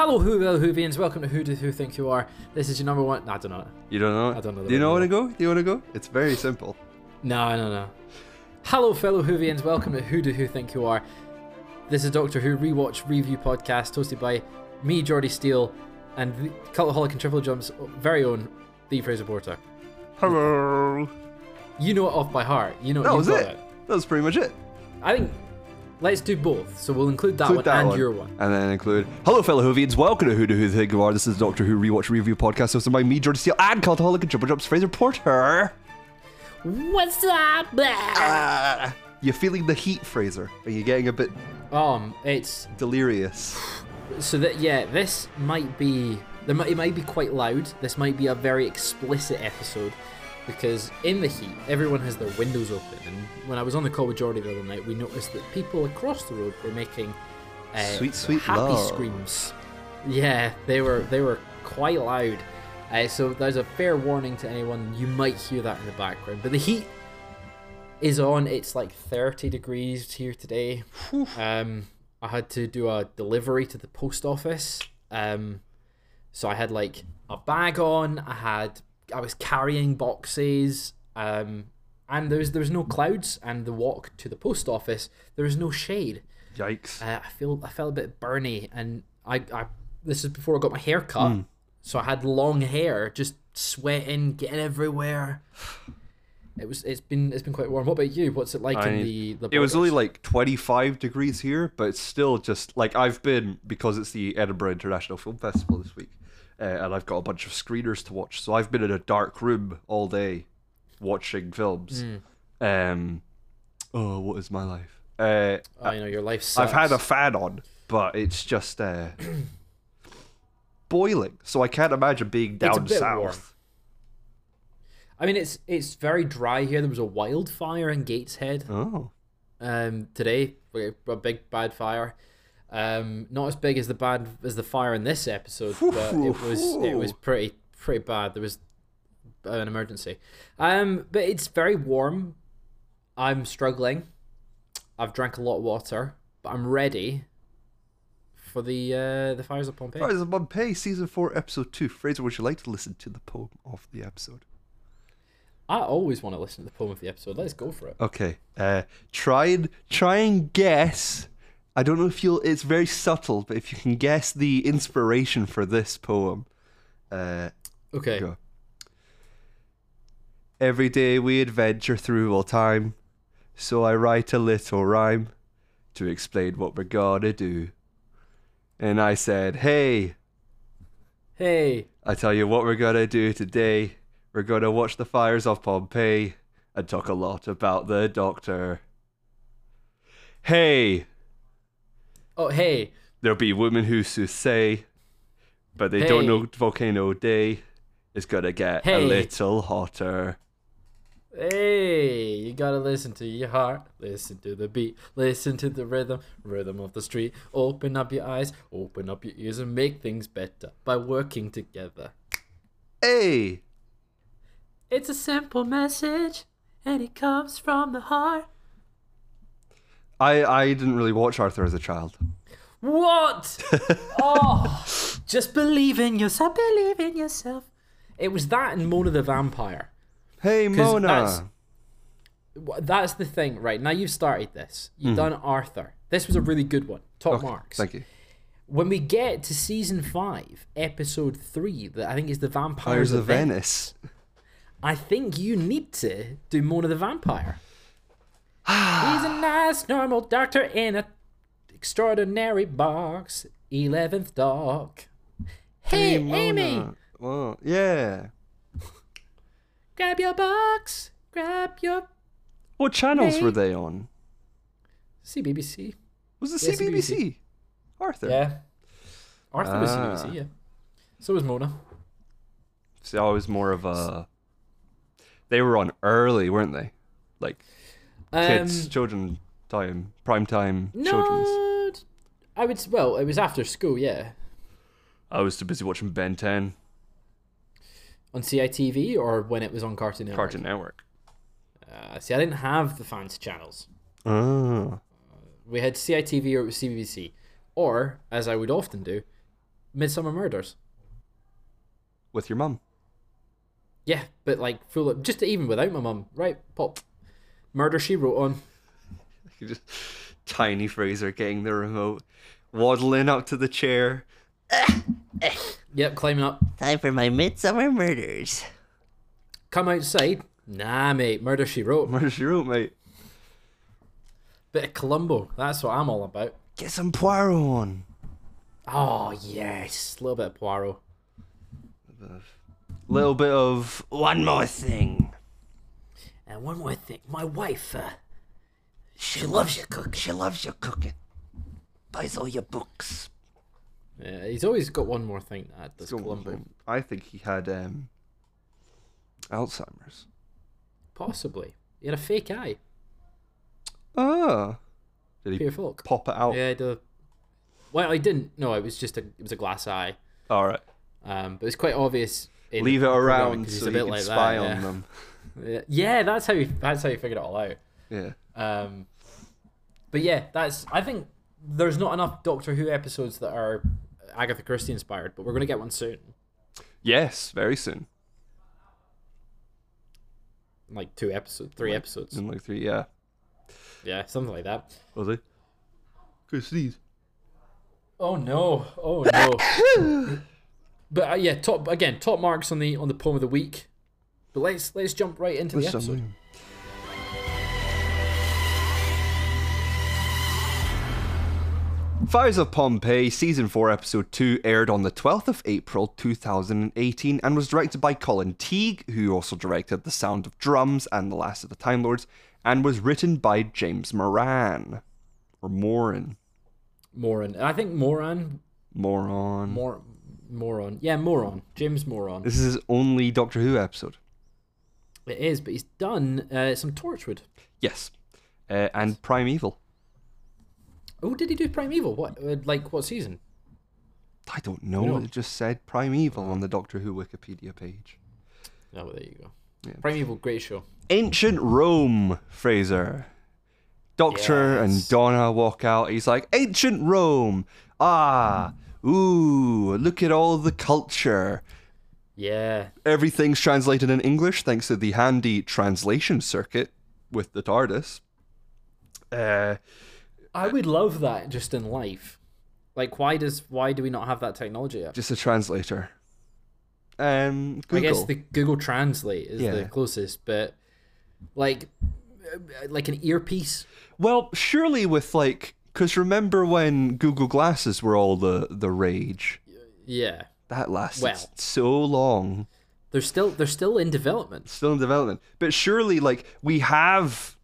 Hello, Who Will Whovians. Welcome to Who Do Who Think You Are. This is your number one. I don't know. You don't know? I don't know Do you know where to go? Do you want to go? It's very simple. No, no, no. Hello, fellow Whovians. Welcome to Who Do Who Think You Are. This is Doctor Who rewatch review podcast hosted by me, Jordy Steele, and the Cultaholic and Triple Jump's very own The Fraser Porter. Hello. You know it off by heart. You know That was got it. That was pretty much it. I think let's do both. So we'll include that Include one that and one. your one. And then include Hello, fellow Whovians. Welcome to Who Do Who Think You Are. This is Doctor Who rewatch review podcast hosted by me, George Steele, and Cultaholic and Triple Jumps Fraser Porter. What's up? Ah, you feeling the heat, Fraser? Are you getting a bit Um, it's delirious? so that yeah, this might be there might, it might be quite loud. This might be a very explicit episode because in the heat, everyone has their windows open. And when I was on the call with Jordy the other night, we noticed that people across the road were making uh, Sweet, sweet happy love. screams. Yeah, they were they were quite loud. Uh, so there's a fair warning to anyone. You might hear that in the background, but the heat is on. It's like 30 degrees here today. Um, I had to do a delivery to the post office. Um, so I had like a bag on. I had I was carrying boxes. Um, and there was there was no clouds. And the walk to the post office, there was no shade. Yikes. Uh, I feel I felt a bit burny, and I, I this is before I got my hair cut, so I had long hair, just sweating, getting everywhere. It was it's been it's been quite warm. What about you? What's it like I- in the the? It was only like 25 degrees here, but it's still just like I've been because it's the Edinburgh International Film Festival this week, uh, and I've got a bunch of screeners to watch. So I've been in a dark room all day, watching films. Um, oh, what is my life? Uh, oh, you know your life. I've had a fan on, but it's just uh, boiling. So I can't imagine being down south. warm. I mean, it's it's very dry here. There was a wildfire in Gateshead Oh, um, today, a big bad fire. Um, not as big as the bad as the fire in this episode, but it was it was pretty pretty bad. There was an emergency. Um, but it's very warm. I'm struggling. I've drank a lot of water, but I'm ready for the uh, the fires of Pompeii. Fires of Pompeii, season four, episode two. Fraser, would you like to listen to the poem of the episode? I always want to listen to the poem of the episode. Let's go for it. Okay. Uh, try and try and guess. I don't know if you'll. It's very subtle, but if you can guess the inspiration for this poem. Uh, Okay. go. Every day we adventure through all time, so I write a little rhyme to explain what we're gonna do. And I said, "Hey, Hey, I tell you what we're gonna do today. We're gonna watch the fires of Pompeii and talk a lot about the Doctor." Hey, oh hey, there'll be women who say, but they don't know Volcano Day is gonna get a little hotter. Hey, you gotta listen to your heart, listen to the beat, listen to the rhythm, rhythm of the street. Open up your eyes, open up your ears, and make things better by working together. Hey, It's a simple message, and it comes from the heart. I I didn't really watch Arthur as a child. What? oh, just believe in yourself, believe in yourself. It was that and Mona the Vampire. Hey, Mona. that's- That's the thing, right? Now you've started this. You've mm-hmm. done Arthur. This was a really good one. Top Okay, marks. Thank you. when we get to season five, episode three, that I think is the Vampires of Venice. Venice. I think you need to do Mona the Vampire. He's a nice, normal doctor in a extraordinary box. Eleventh dog. Hey, Amy, Mona. Well, yeah. grab your box. Grab your What channels Hey. were they on? CBBC. Was it Yeah, CBBC? CBBC. Arthur. Yeah. Arthur was Ah. CBBC. Yeah. So was Mona. See, I was more of a. They were on early, weren't they? Like kids, Um, children time, prime time, children's. no, I would. Well, it was after school. Yeah. I was too busy watching Ben 10, on CITV or when it was on Cartoon Network? Cartoon Network. Uh, see, I didn't have the fancy channels. Oh. We had CITV or it was CBBC, or as I would often do, Midsomer Murders. with your mum. Yeah, but like full of, just even without my mum, right? Pop, Murder She Wrote on. Just tiny Fraser getting the remote, waddling up to the chair. Yep, climbing up. Time for my Midsomer Murders. Come outside. Nah, mate. Murder She Wrote. Murder She Wrote, mate? Bit of Columbo. That's what I'm all about. Get some Poirot on. Oh yes, a little bit of Poirot. Little bit of one more thing. And one more thing, my wife. Uh, She loves your cook. She loves your cooking. Buys all your books. yeah, he's always got one more thing to add. This Go Columbo. I think he had um, Alzheimer's. possibly. He had a fake eye. Ah. Did he Peter Falk. pop it out? Yeah, the. Well, I didn't. No, it was just a. It was a glass eye. All right. Um, but it's quite obvious. in Leave it around programming he's so a you bit can like spy that, on yeah. them. Yeah. That's how you. That's how you figured it all out. Yeah. Um, but yeah, that's. I think there's not enough Doctor Who episodes that are Agatha Christie inspired, but we're gonna get one soon. Yes, very soon. Like two episodes, three episodes. In like three, yeah. Yeah, something like that. Was it? Good sneeze. Oh no! Oh no! but uh, yeah, top again, top marks on the on the poem of the week. Let's let's jump right into the episode. Fires of Pompeii, Season 4, Episode 2, aired on the 12th of April 2018 and was directed by Colin Teague, who also directed The Sound of Drums and The Last of the Time Lords, and was written by James Moran. Or Moran. Moran, and I think Moran, Moron. Mor, Moron, yeah, Moron, James Moron. This is his only Doctor Who episode. It is, but he's done uh, some Torchwood. Yes. Uh, and Primeval. Oh, did he do Primeval? What, uh, like what season? I don't know. No. It just said Primeval on the Doctor Who Wikipedia page. Oh, well, there you go. Yeah. Primeval, great show. Ancient Rome, Fraser. Doctor and Donna walk out. He's like, Ancient Rome. Ah, ooh, look at all the culture. Yeah, Everything's translated in English thanks to the handy translation circuit with the TARDIS. Uh, I would love that just in life. Like, why does why do we not have that technology yet? just a translator. Um, Google. I guess the Google Translate is Yeah. the closest, but like, uh, like an earpiece. Well, surely with like, because remember when Google Glasses were all the the rage? Yeah, That lasted Well. so long. they're still they're still in development. still in development. But surely, like we have,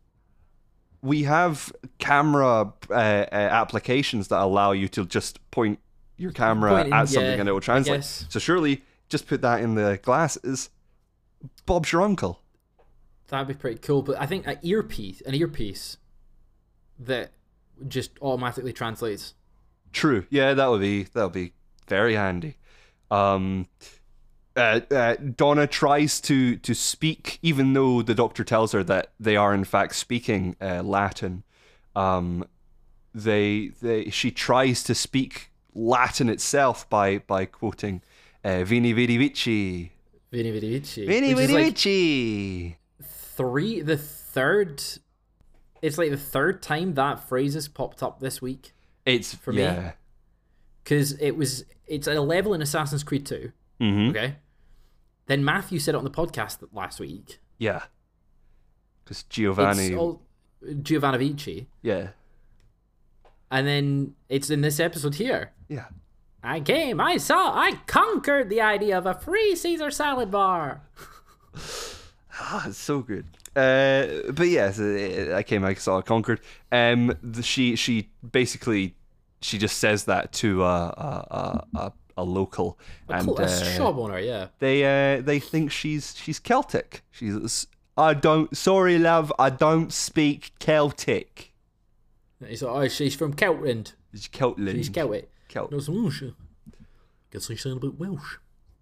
we have camera uh, uh, applications that allow you to just point your camera Point in- at something yeah, and it will translate. So surely, just put that in the glasses. Bob's your uncle. That'd be pretty cool. But I think an earpiece, an earpiece that just automatically translates. True. Yeah, that would be that would be very handy. Um, uh, uh, Donna tries to to speak, even though the doctor tells her that they are in fact speaking uh, Latin. Um, they they she tries to speak Latin itself by by quoting uh, "Vini Vidi Vici." Vini Vidi Vici. Vini Vidi like Vici. three, the third. It's like the third time that phrase has popped up this week. It's For me. Because it was it's at a level in Assassin's Creed 2. Mm-hmm. Okay. Then Matthew said it on the podcast last week. Yeah. Because Giovanni. all Giovanni Vici, yeah. and then it's in this episode here. Yeah. I came, I saw, I conquered the idea of a free Caesar salad bar. Ah, it's so good. Uh, but yes, I came, I saw, I conquered. Um, the, she she basically she just says that to a a, a, a local, A, and a uh, shop owner, yeah. they uh, they think she's she's Celtic. She's I don't sorry love, I don't speak Celtic. He's like, oh, she's from Keltland. She's Celtland. She's Celtic. Celt. No, some Welsh. Guess I sound a bit Welsh.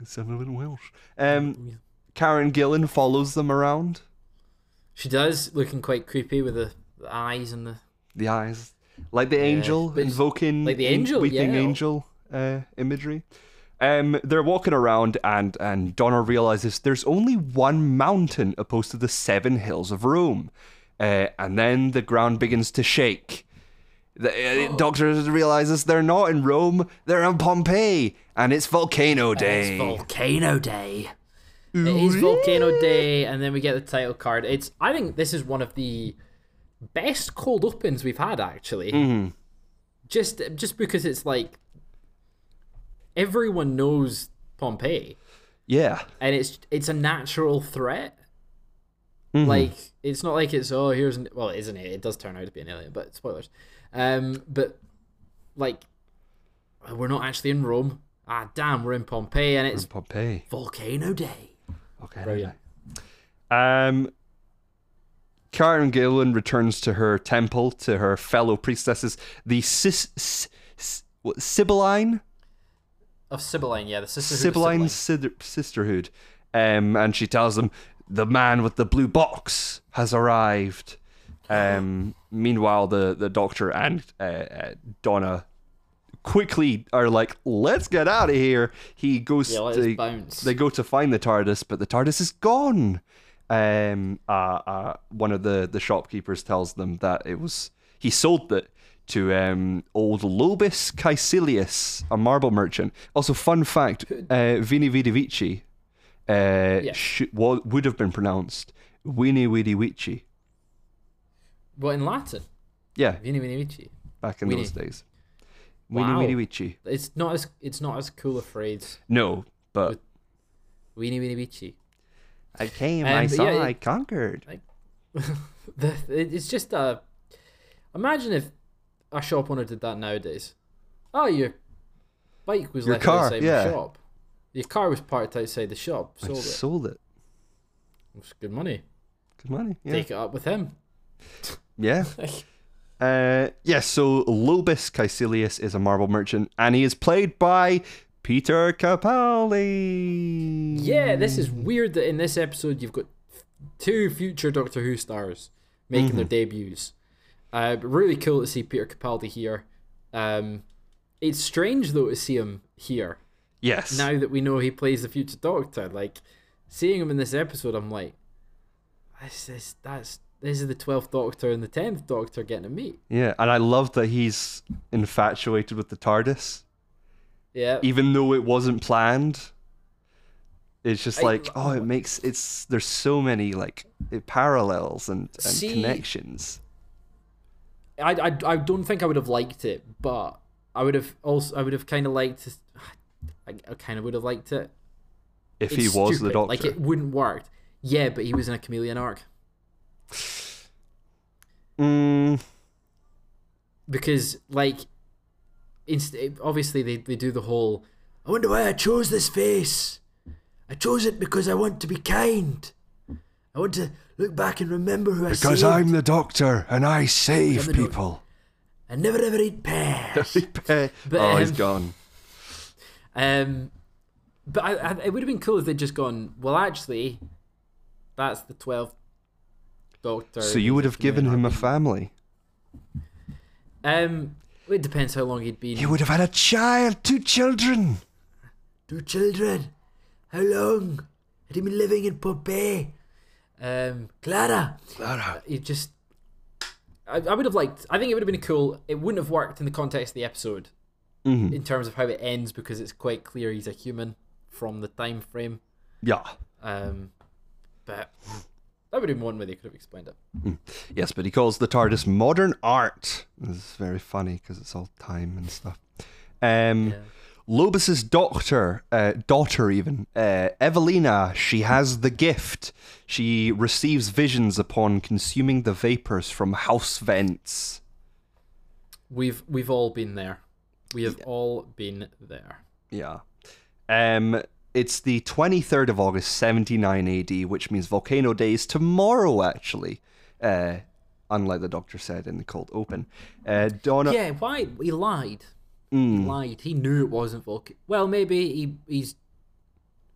Sound a bit Welsh. Um, Karen Gillan follows them around. She does, looking quite creepy with the, the eyes and the The eyes, like the angel it's- invoking, like the angel, weeping yeah. angel. uh, imagery. Um, they're walking around, and and Donna realizes there's only one mountain opposed to the seven hills of Rome, uh, and then the ground begins to shake. The uh, Doctor realizes they're not in Rome; they're in Pompeii, and it's volcano day. It's Volcano Day. It is Volcano Day, and then we get the title card. It's I think this is one of the best cold opens we've had actually. Mm-hmm. Just just because it's like everyone knows Pompeii, yeah, and it's it's a natural threat. Mm-hmm. Like it's not like it's oh here's an well it isn't it it does turn out to be an alien but spoilers, um but like we're not actually in Rome. Ah damn, we're in Pompeii and it's Pompeii. Volcano Day. Okay. Brilliant. Um, Karen Gillan returns to her temple to her fellow priestesses, the Sis, what, Sibylline, Of Sibylline, yeah, the sisterhood. Sibylline Sibylline. Sisterhood, um, and she tells them the man with the blue box has arrived. Um, meanwhile, the the doctor and uh, uh, Donna quickly are like, "Let's get out of here." He goes Yeah, to bounce. they go to find the TARDIS, but the TARDIS is gone. Um, uh, uh, one of the, the shopkeepers tells them that it was he sold it to um, old Lobus Caecilius, a marble merchant. Also, fun fact: uh, Vini Vidi Vici uh, sh- wa- would have been pronounced Vini Vidi Vici. What in Latin? Yeah, Vini Vini Vici. back in those days. Wow. Vidi Vici. It's not as it's not as cool a phrase. No, but Vini Vini Vici. I came, Um, I saw, yeah, it- I conquered. The, it's just a. Imagine if a shop owner did that nowadays. Oh, your bike was Your left car, outside yeah. the shop. Your car was parked outside the shop. I Sold it. sold it. It's good money. Good money. Yeah. Take it up with him. Yeah. Uh, yes, so Lobus Caecilius is a marble merchant, and he is played by Peter Capaldi. Yeah, this is weird that in this episode you've got two future Doctor Who stars making Mm-hmm. their debuts. Uh, really cool to see Peter Capaldi here. Um, it's strange though to see him here Yes. now that we know he plays the future Doctor. Like seeing him in this episode, I'm like, this is that's this is the twelfth Doctor and the tenth Doctor getting to meet. yeah, and I love that he's infatuated with the TARDIS, Yeah, even though it wasn't planned. It's just I- like, oh, it makes it's there's so many like parallels and, and See- connections. I, I, I don't think I would have liked it, but I would have also I would have kind of liked. To, I, I kind of would have liked it. If It's he was the Doctor, Like it wouldn't work. Yeah, but he was in a chameleon arc mm, because like, inst- obviously they they do the whole. I wonder why I chose this face. I chose it because I want to be kind. I want to look back and remember who I because. I'm the Doctor and I save I'm the Doc- people. I never ever eat pears. oh, he's um, gone. Um, but I, I, it would have been cool if they'd just gone. Well, actually, that's the twelfth Doctor. So you would have given him a family. Um, it depends how long he'd been. He would have had a child, two children. Two children. How long had he been living in Pompeii? Um, Clara. Clara. He just. I, I would have liked. I think it would have been cool. It wouldn't have worked in the context of the episode hmm in terms of how it ends because it's quite clear he's a human from the time frame. Yeah. Um, but that would have been one way they could have explained it. Yes, but he calls the TARDIS modern art. It's very funny because it's all time and stuff. Um, Yeah. Lobus's doctor, uh, daughter even, uh, Evelina, she has the gift. She receives visions upon consuming the vapors from house vents. We've we've all been there. We have all been there. Yeah. Um, it's the 23rd of August, 79 AD, which means Volcano Day is tomorrow, actually. Uh, unlike the doctor said in the cold open. Uh, Donna. Yeah, why he lied? He Mm, lied. He knew it wasn't Vulcan. Well, maybe he he's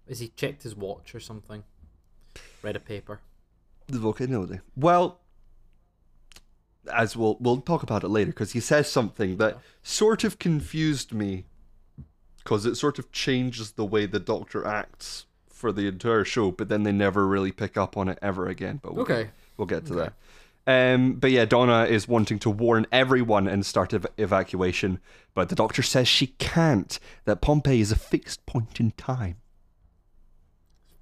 has he checked his watch or something? Read a paper. the Volcano Day. Well, as we'll we'll talk about it later, because he says something that sort of confused me because it sort of changes the way the Doctor acts for the entire show, but then they never really pick up on it ever again. But we'll Okay. get, we'll get to that. Um, but yeah, Donna is wanting to warn everyone and start ev- evacuation, but the Doctor says she can't. That Pompeii is a fixed point in time.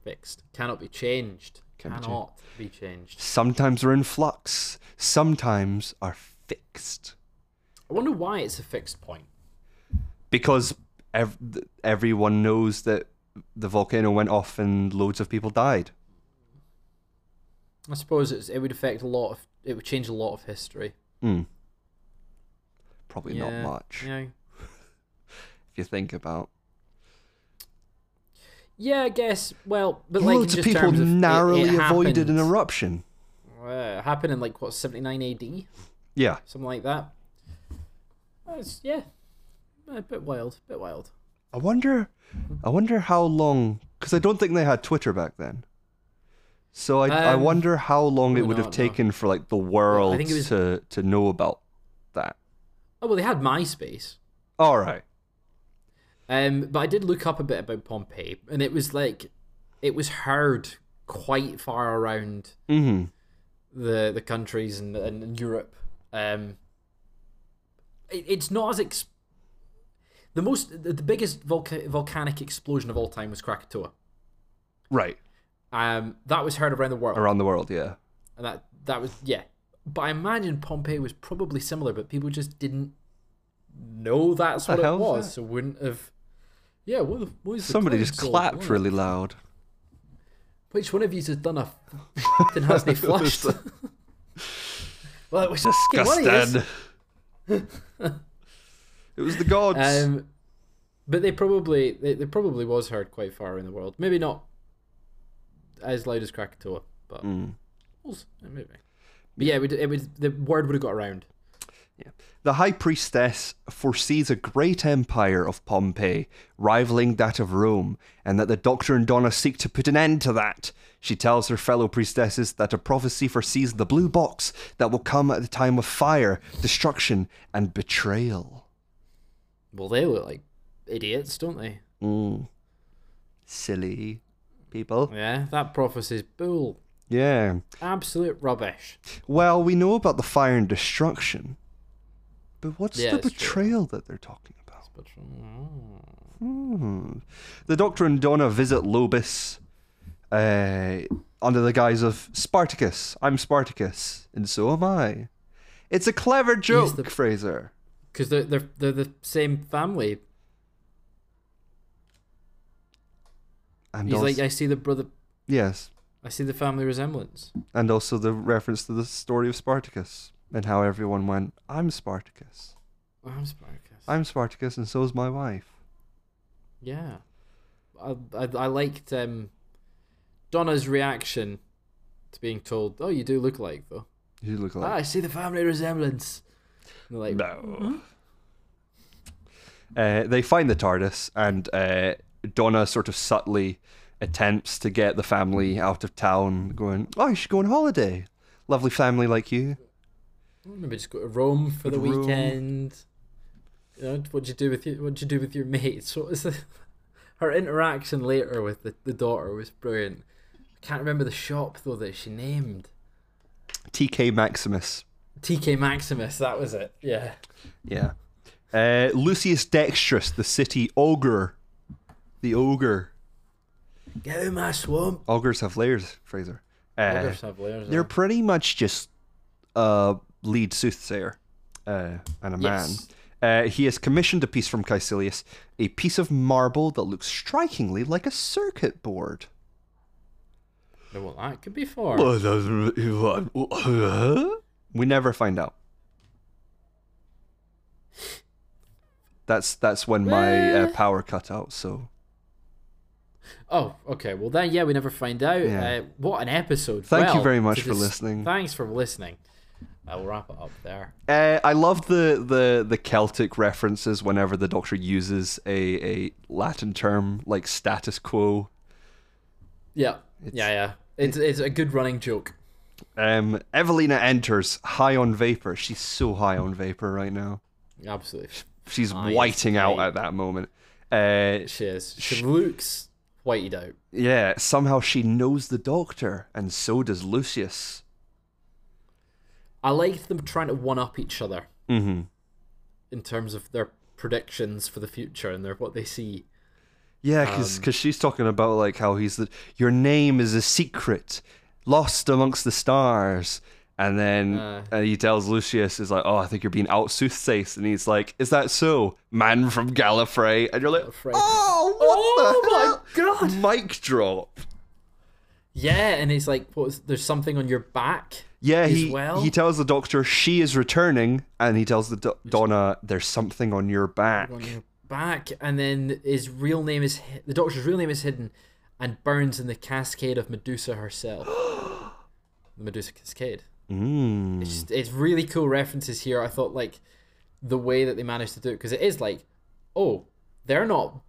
Fixed. Cannot be changed. Can't be Cannot be changed. Sometimes are in flux. Sometimes are fixed. I wonder why it's a fixed point. because ev- everyone knows that the volcano went off and loads of people died. I suppose it's, it would affect a lot of. It would change a lot of history. Hmm. Probably yeah, not much Yeah. if you think about. Yeah, I guess. Well, but like Loads of just people of it- narrowly it avoided an eruption. Uh, happened in like what seventy nine A.D. Yeah, something like that. That's yeah, a bit wild, a bit wild. I wonder. I wonder how long because I don't think they had Twitter back then. So I, I Um, wonder how long it would have not, no. taken for like the world was- to to know about that. Oh well, they had MySpace. All right. Um, but I did look up a bit about Pompeii, and it was like, it was heard quite far around Mm-hmm. the the countries and, and Europe. Um, it, it's not as ex- the most the, the biggest volca- volcanic explosion of all time was Krakatoa. Right. Um, that was heard around the world, Around the world, yeah. and that that was yeah. But I imagine Pompeii was probably similar, but people just didn't know that's the what it was, that? so wouldn't have. Yeah, what, the- what is Somebody just clapped What? really loud. Which one of you has done a then has they flushed? well, it was Disgusted. it was the gods. Um, but they probably they, they probably was heard quite far in the world. Maybe not as loud as Krakatoa, but Mm. we'll maybe. But yeah, it would, it would the word would have got around. Yeah. The High Priestess foresees a great empire of Pompeii, rivaling that of Rome, and that the Doctor and Donna seek to put an end to that. She tells her fellow priestesses that a prophecy foresees the blue box that will come at the time of fire, destruction, and betrayal. Well, they look like idiots, don't they? Mm. Silly people. Yeah, that prophecy's bull. Yeah. Absolute rubbish. Well, we know about the fire and destruction, but what's Yeah, the it's true. betrayal that they're talking about? Mm, Hmm. The Doctor and Donna visit Lobus uh, under the guise of Spartacus. I'm Spartacus, and so am I. It's a clever joke, the- Fraser. Because they're they're they're the same family. And He's also, like, I see the brother, yes, I see the family resemblance. and also the reference to the story of Spartacus and how everyone went, "I'm Spartacus. I'm Spartacus. I'm Spartacus, and so's my wife." Yeah, I I, I liked um, Donna's reaction to being told, "Oh, you do look like though." You look Ah, like I see the family resemblance. And they're like, no. Uh, they find the TARDIS, and uh, Donna sort of subtly attempts to get the family out of town, going, "Oh, you should go on holiday. Lovely family like you." "Oh, maybe just go to Rome for the Go to Rome. weekend. You know, what'd you do with your What'd you do with your mates? What was the, her interaction later with the, the daughter was brilliant. I can't remember the shop though that she named. TK Maximus. TK Maximus, that was it. Yeah. Yeah. Uh, Lucius Dextrus, the city ogre. The ogre. Get out of my swamp. Ogres have layers, Fraser. Uh, Ogres have layers, they're uh. pretty much just a lead soothsayer uh, and a Yes. man. Uh, he has commissioned a piece from Caecilius, a piece of marble that looks strikingly like a circuit board. Well, that could be for. We never find out. That's that's when my uh, power cut out. So Oh, okay. Well, then, yeah, we never find out. Yeah. Uh, what an episode. Thank you very much for listening. Thanks for listening. I'll wrap it up there. uh, I love the, the the Celtic references whenever the Doctor uses a, a Latin term like status quo. Yeah. It's- yeah, yeah. It's, it's a good running joke. Um, Evelina enters high on vapor. She's so high on vapor right now. Absolutely. She's whiting out at that moment. Uh, She is. She looks whited out. yeah, somehow she knows the doctor, and so does Lucius. I liked them trying to one up each other Mm-hmm. in terms of their predictions for the future and their what they see. Yeah, because Um, she's talking about like how he's the your name is a secret, lost amongst the stars, and then Uh. uh, he tells Lucius is like, oh, I think you're being out soothsayed, and he's like, is that so, man from Gallifrey? And you're like, Gallifrey. oh, what Oh the my hell? God. Mic drop. Yeah, and he's like, "What? Was, there's something on your back." Yeah, as he well? he tells the doctor she is returning, and he tells the do- Donna there's something on your back. on your back, and then his real name is the doctor's real name is hidden, and burns in the cascade of Medusa herself. the Medusa cascade. Mm. It's just, it's really cool references here. I thought like the way that they managed to do it because it is like, oh, they're not,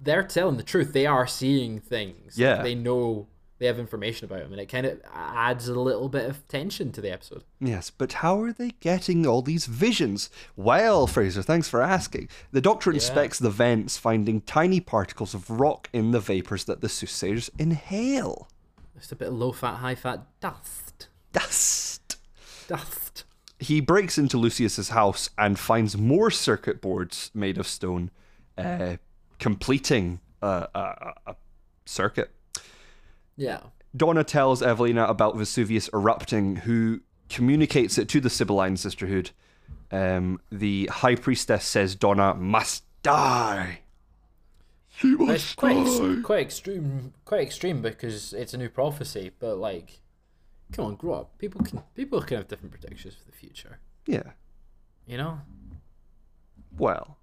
they're telling the truth. They are seeing things. Like, Yeah. they know they have information about him, and it kind of adds a little bit of tension to the episode. Yes, but how are they getting all these visions? Well, Fraser, thanks for asking. The doctor inspects the vents, finding tiny particles of rock in the vapors that the soothsayers inhale. Just a bit of low fat, high fat dust, Dust. dust. He breaks into Lucius's house and finds more circuit boards made of stone, uh, completing a, a- a circuit. Yeah. Donna tells Evelina about Vesuvius erupting, who communicates it to the Sibylline Sisterhood. Um, the High Priestess says Donna must die. She It's quite ex- quite extreme, quite extreme because it's a new prophecy. But like, come on, grow up. People can people can have different predictions for the future. Yeah. You know, Well,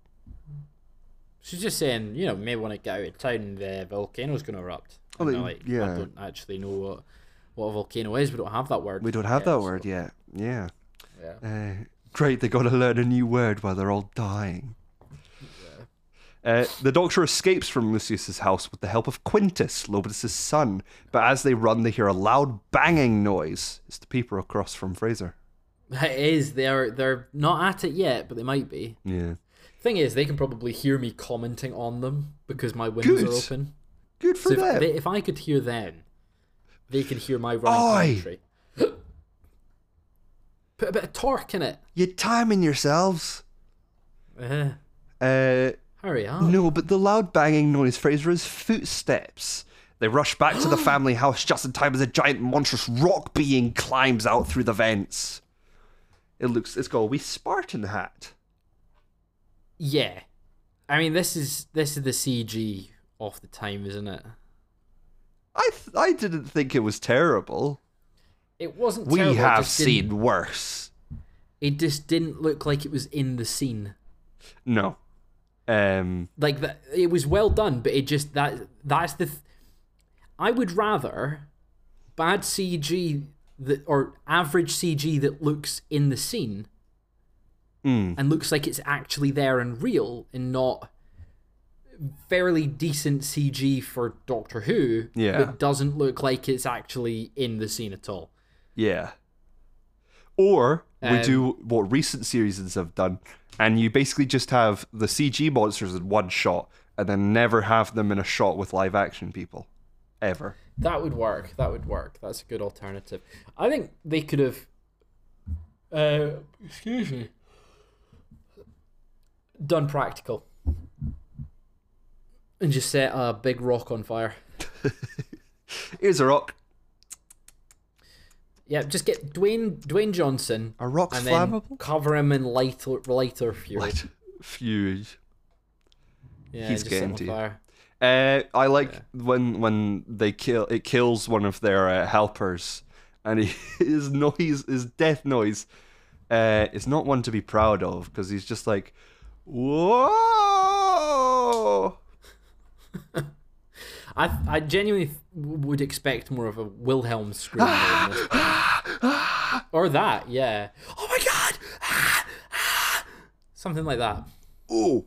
she's just saying, you know, may want to get out of town, the volcano's going to erupt. And they- like, yeah. I don't actually know what what a volcano is. We don't have that word. we don't have yet, that so- word yet. Yeah. Yeah. Uh, great, they got to learn a new word while they're all dying. Uh, the doctor escapes from Lucius's house with the help of Quintus, Lobus's son. But as they run, they hear a loud banging noise. It's the people across from Fraser. It is. They're they're not at it yet, but they might be. Yeah. Thing is, they can probably hear me commenting on them because my windows Good. are open. Good for So if, them. they, if I could hear them, they can hear my running Oi! commentary. Put a bit of torque in it. You're timing yourselves. Uh, Uh, hurry up. no, but the loud banging noise, Fraser, is footsteps. They rush back to the family house just in time as a giant monstrous rock being climbs out through the vents. It looks, it's got a wee Spartan hat. Yeah, I mean this is this is the CG off the time, isn't it? I, th- I didn't think it was terrible. It wasn't. We terrible, have seen worse. It just didn't look like it was in the scene. No. Um, Like that, it was well done, but it just that that's the. Th- I would rather bad CG that or average CG that looks in the scene mm, and looks like it's actually there and real, and not fairly decent CG for Doctor Who Yeah. that doesn't look like it's actually in the scene at all. yeah. Or we Um, do what recent series have done, and you basically just have the CG monsters in one shot, and then never have them in a shot with live action people, ever. That would work. That would work. That's a good alternative. I think they could have. Uh, excuse me. Done practical. And just set a big rock on fire. Here's a rock. Yeah, just get Dwayne Dwayne Johnson A rock's and then flammable. cover him in lighter lighter fuel. Light fuse. Yeah, He's just set him getting to on fire. Uh, I like when when they kill it kills one of their uh, helpers, and he, his noise, his death noise, uh, is not one to be proud of because he's just like, whoa. I I genuinely would expect more of a Wilhelm scream or that, yeah. Oh my god! Something like that. Oh.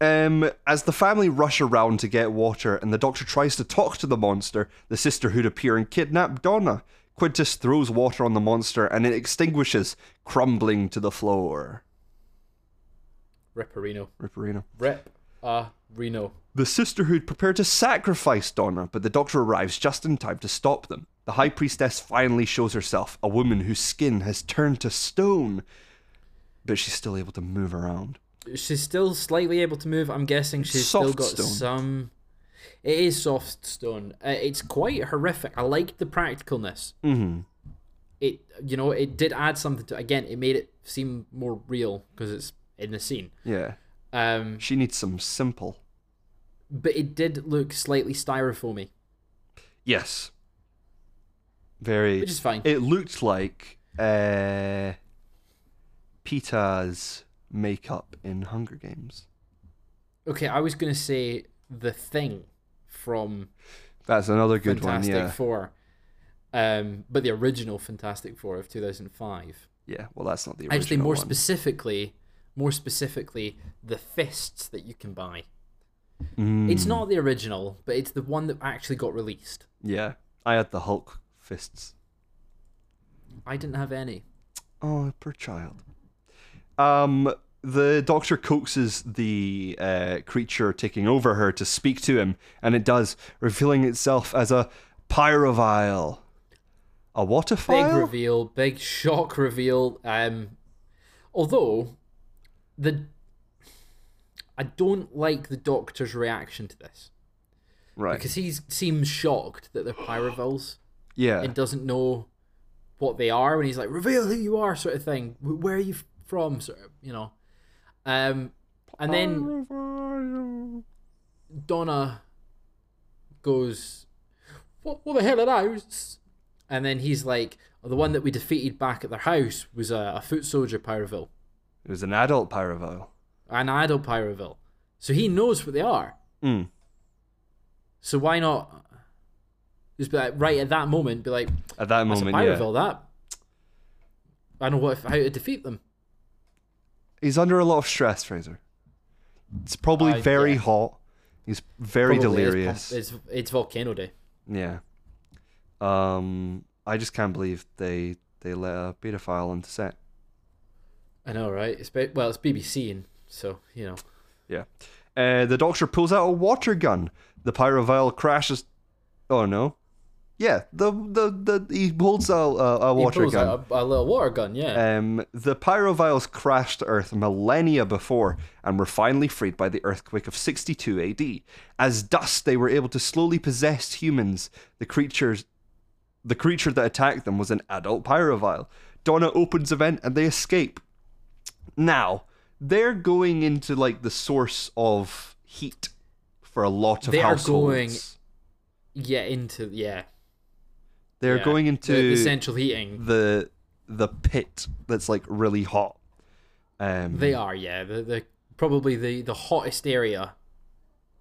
Um, as the family rush around to get water and the doctor tries to talk to the monster, the sisterhood appear and kidnap Donna. Quintus throws water on the monster and it extinguishes, crumbling to the floor. Ripperino. Ripperino. Rip a Reno. The Sisterhood prepare to sacrifice Donna, but the Doctor arrives just in time to stop them. The High Priestess finally shows herself, a woman whose skin has turned to stone, but she's still able to move around. She's still slightly able to move. I'm guessing she's Soft still got stone. some. It is soft stone. Uh, it's quite horrific. I like the practicalness. Mm-hmm. It, you know, it did add something to. Again, it made it seem more real because it's in the scene. Yeah. Um, She needs some simple. but it did look slightly styrofoamy, Yes. Very. which is fine. It looked like uh, Peeta's makeup in Hunger Games. Okay, I was gonna say the thing from That's another good Fantastic one. Yeah. Four, um, but the original Fantastic Four of two thousand five. Yeah. Well, that's not the original Actually, more one. specifically, more specifically, the fists that you can buy. Mm, It's not the original, but it's the one that actually got released. Yeah. I had the Hulk fists. I didn't have any. Oh, poor child. Um, the doctor coaxes the uh, creature taking over her to speak to him, and it does, revealing itself as a pyrovile. A Big reveal, big shock reveal. Um, although the I don't like the Doctor's reaction to this. Right. because he seems shocked that they're pyroviles. yeah. and doesn't know what they are. When he's like reveal who you are sort of thing. Where are you from? sort of you know. Um and then donna goes what, what the hell are those? And then he's like oh, the one that we defeated back at their house was a, a foot soldier pyrovile It was an adult pyrovile. an adult pyrovile so he knows what they are Mm. so why not just be like right at that moment be like At that that's a moment, yeah. pyrovile that i know what how to defeat them He's under a lot of stress, Fraser. It's probably Uh, very yeah. hot. He's very Probably delirious. It's, it's volcano day. Yeah. Um, I just can't believe they they let a pedophile into set. I know, right? It's ba- well, it's BBC, and so you know. Yeah. Uh, the doctor pulls out a water gun. The pyrovile crashes. Oh no. Yeah. The the, the he holds a a, a He water pulls gun. out a, a little water gun, yeah. Um, the pyroviles crashed Earth millennia before and were finally freed by the earthquake of 62 AD. As dust, they were able to slowly possess humans. The creatures, the creature that attacked them was an adult pyrovile. Donna opens a vent and they escape. Now they're going into like the source of heat for a lot of They are households. going yeah, into yeah. They're yeah. going into the, the central heating. the the pit that's like really hot. Um, They are, yeah. The, the probably the the hottest area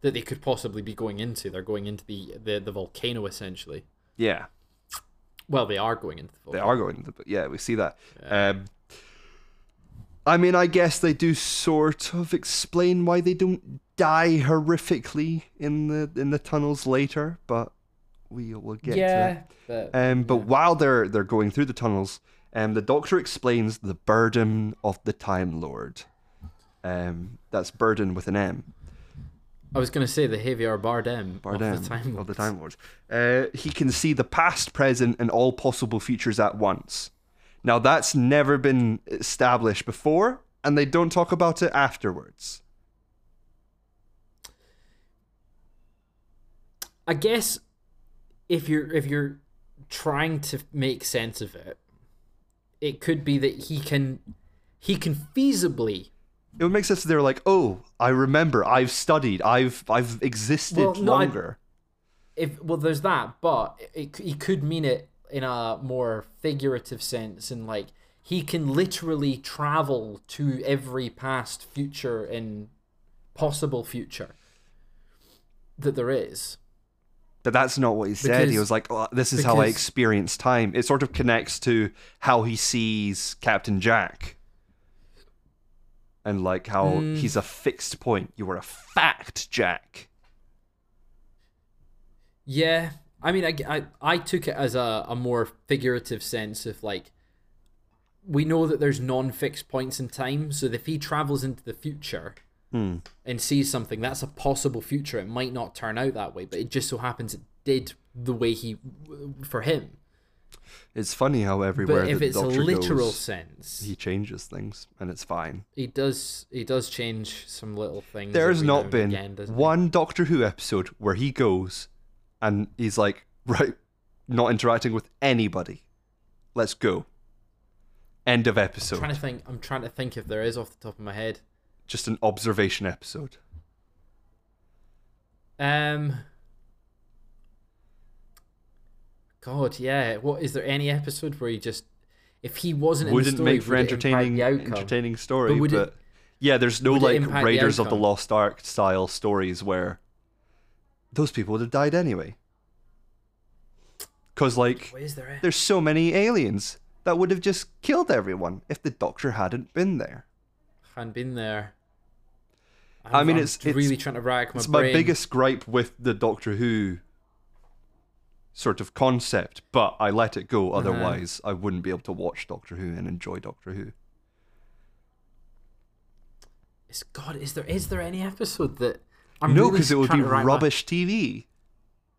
that they could possibly be going into. They're going into the the, the volcano essentially. yeah, Well, they are going into the they are going into the- Yeah, we see that. Um, I mean, I guess they do sort of explain why they don't die horrifically in the in the tunnels later, but we will get to Yeah, that. but Um, but while they're they're going through the tunnels, um, the Doctor explains the burden of the Time Lord. Um, that's burden with an M. I was gonna say the Javier Bardem, Bardem of the Time of the Time Lords. Uh, he can see the past, present, and all possible futures at once. Now that's never been established before, and they don't talk about it afterwards. I guess if you're if you're trying to make sense of it, it could be that he can he can feasibly It would make sense if they were like, "Oh, I remember. I've studied. I've I've existed Well, no, I- longer." if well there's that, but it, he could mean it in a more figurative sense and like he can literally travel to every past, future, and possible future that there is. But that's not what he said. He was like, oh, "This is how I experience time." It sort of connects to how he sees Captain Jack, and like how Mm. he's a fixed point. You were a fact, Jack. Yeah, I mean, I, I, I took it as a, a more figurative sense of like, we know that there's non fixed points in time, so if he travels into the future, Hmm. and sees something, that's a possible future. It might not turn out that way, but it just so happens it did the way he for him. It's funny how everywhere But if it's a literal goes, sense, he changes things, and it's fine. he does he does change some little things. There's not been again, one Doctor Who episode where he goes and he's like, right, not interacting with anybody. Let's go. End of I'm episode. trying to think. I'm trying to think if there is off the top of my head. Just an observation episode. Um. God, yeah. What is there any episode where he just, if he wasn't in the Wouldn't story, make for would entertaining the entertaining story, But but, it- yeah, there's no like impact the Raiders of the? Lost Ark style stories where those people would have died anyway. Cause like there's so many aliens that would have just killed everyone if the Doctor hadn't been there. Hadn't been there. I I'm- mean, I'm it's- it's- really trying to rack my it's my biggest gripe with the Doctor Who sort of concept, but I let it go. Uh-huh. Otherwise, I wouldn't be able to watch Doctor Who and enjoy Doctor Who. It's God. Is there is there any episode that? I'm no, really because it would be to rack my- rubbish TV.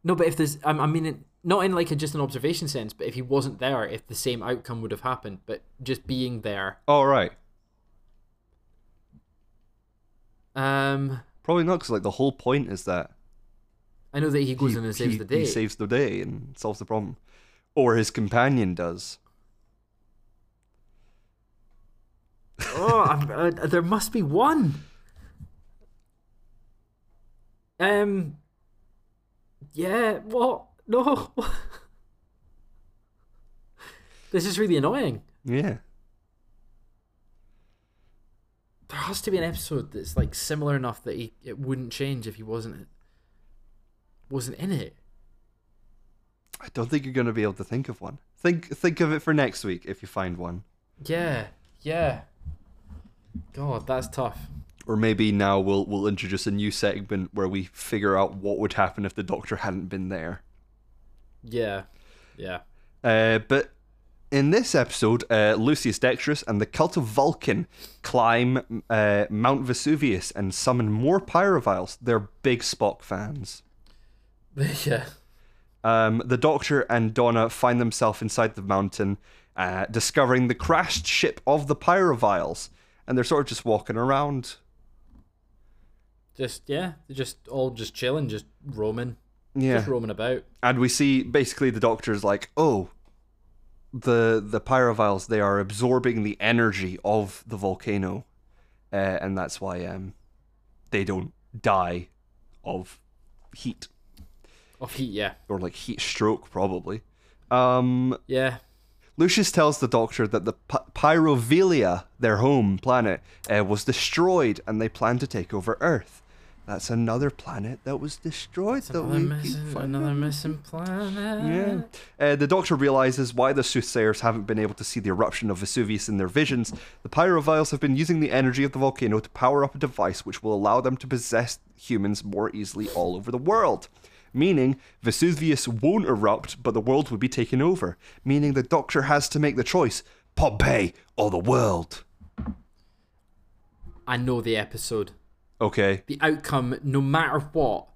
No, but if there's, I I mean, it- not in like a, just an observation sense, but if he wasn't there, if the same outcome would have happened, but just being there, All right, um, probably not, because like the whole point is that I know that he goes he, in and saves he- the day. he saves the day and solves the problem, or his companion does. oh, I'm, uh, there must be one. Um. Yeah. What? No. this is really annoying. Yeah, There has to be an episode that's like similar enough that he it wouldn't change if he wasn't wasn't in it. I don't think you're gonna be able to think of one. Think think of it for next week if you find one, Yeah. Yeah. God, that's tough. Or maybe now we'll we'll introduce a new segment where we figure out what would happen if the Doctor hadn't been there. Yeah. Yeah. Uh, but in this episode, uh, Lucius Dextrus and the Cult of Vulcan climb uh, Mount Vesuvius and summon more pyroviles. They're big Spock fans. yeah. Um, the Doctor and Donna find themselves inside the mountain, uh, discovering the crashed ship of the pyroviles, and they're sort of just walking around. Just yeah, they're just all just chilling, just roaming, Yeah, just roaming about. and we see basically the Doctor's like, oh. The the pyroviles they are absorbing the energy of the volcano, uh, and that's why um they don't die of heat Of heat, yeah, or like heat stroke probably. Um, yeah. Lucius tells the Doctor that the P- Pyrovilia, their home planet, uh, was destroyed, and they plan to take over Earth. That's another planet that was destroyed. That Another we missing, another missing planet. Yeah. Uh, the Doctor realizes why the soothsayers haven't been able to see the eruption of Vesuvius in their visions. The pyroviles have been using the energy of the volcano to power up a device which will allow them to possess humans more easily all over the world. Meaning, Vesuvius won't erupt, but the world would be taken over. Meaning, the Doctor has to make the choice Pompeii or the world. I know the episode. Okay. The outcome, no matter what,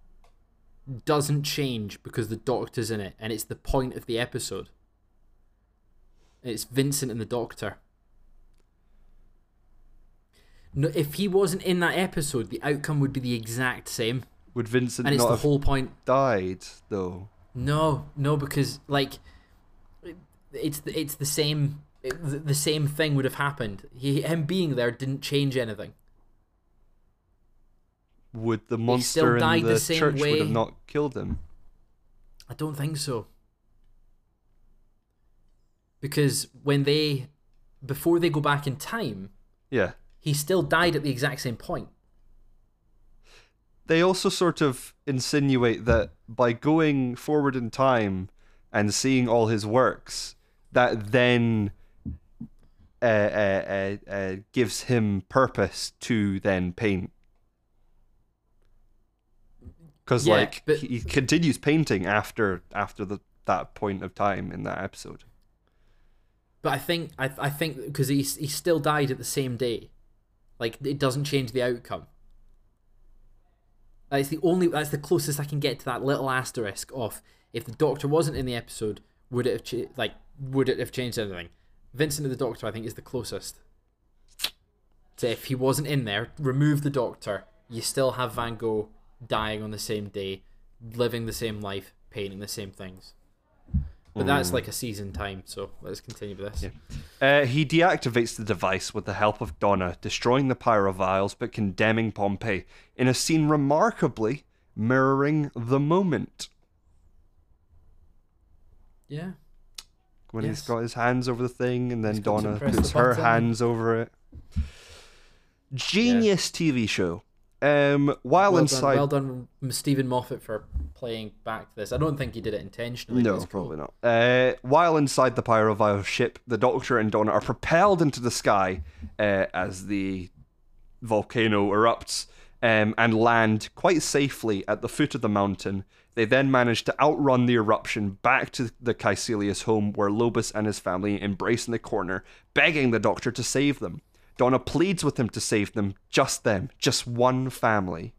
doesn't change because the Doctor's in it, and it's the point of the episode. It's Vincent and the Doctor. No, if he wasn't in that episode, the outcome would be the exact same, Would Vincent and it's not the have whole point. died, though? No, no, because like, it's the, it's the same. It, the same thing would have happened. He, him being there didn't change anything. Would the monster in the the, church would have not killed him? I don't think so. Because when they, before they go back in time, Yeah. he still died at the exact same point. they also sort of insinuate that by going forward in time and seeing all his works, that then uh, uh, uh, uh, gives him purpose to then paint. Because Yeah, like but- he continues painting after after the that point of time in that episode. But I think I I think because he he still died at the same day, like it doesn't change the outcome. That's the only. That's the closest I can get to that little asterisk of if the Doctor wasn't in the episode, would it have cha- like would it have changed anything? Vincent of the Doctor, I think, is the closest. So if he wasn't in there, remove the Doctor, you still have Van Gogh dying on the same day, living the same life, painting the same things. But that's like a season time, so let's continue with this. Uh, he deactivates the device with the help of Donna, destroying the pyroviles but condemning Pompeii in a scene remarkably mirroring the moment Yeah. when Yes. he's got his hands over the thing and then He's Donna puts her hands over it. Genius TV show. Um, while Well inside, done, well done, Steven Moffat, for playing back this. I don't think he did it intentionally. No, cool. probably not. Uh, while inside the Pyrovile ship, the Doctor and Donna are propelled into the sky uh, as the volcano erupts um, and land quite safely at the foot of the mountain. They then manage to outrun the eruption back to the Caecilius home where Lobus and his family embrace in the corner, begging the Doctor to save them. Donna pleads with him to save them, just them, just one family.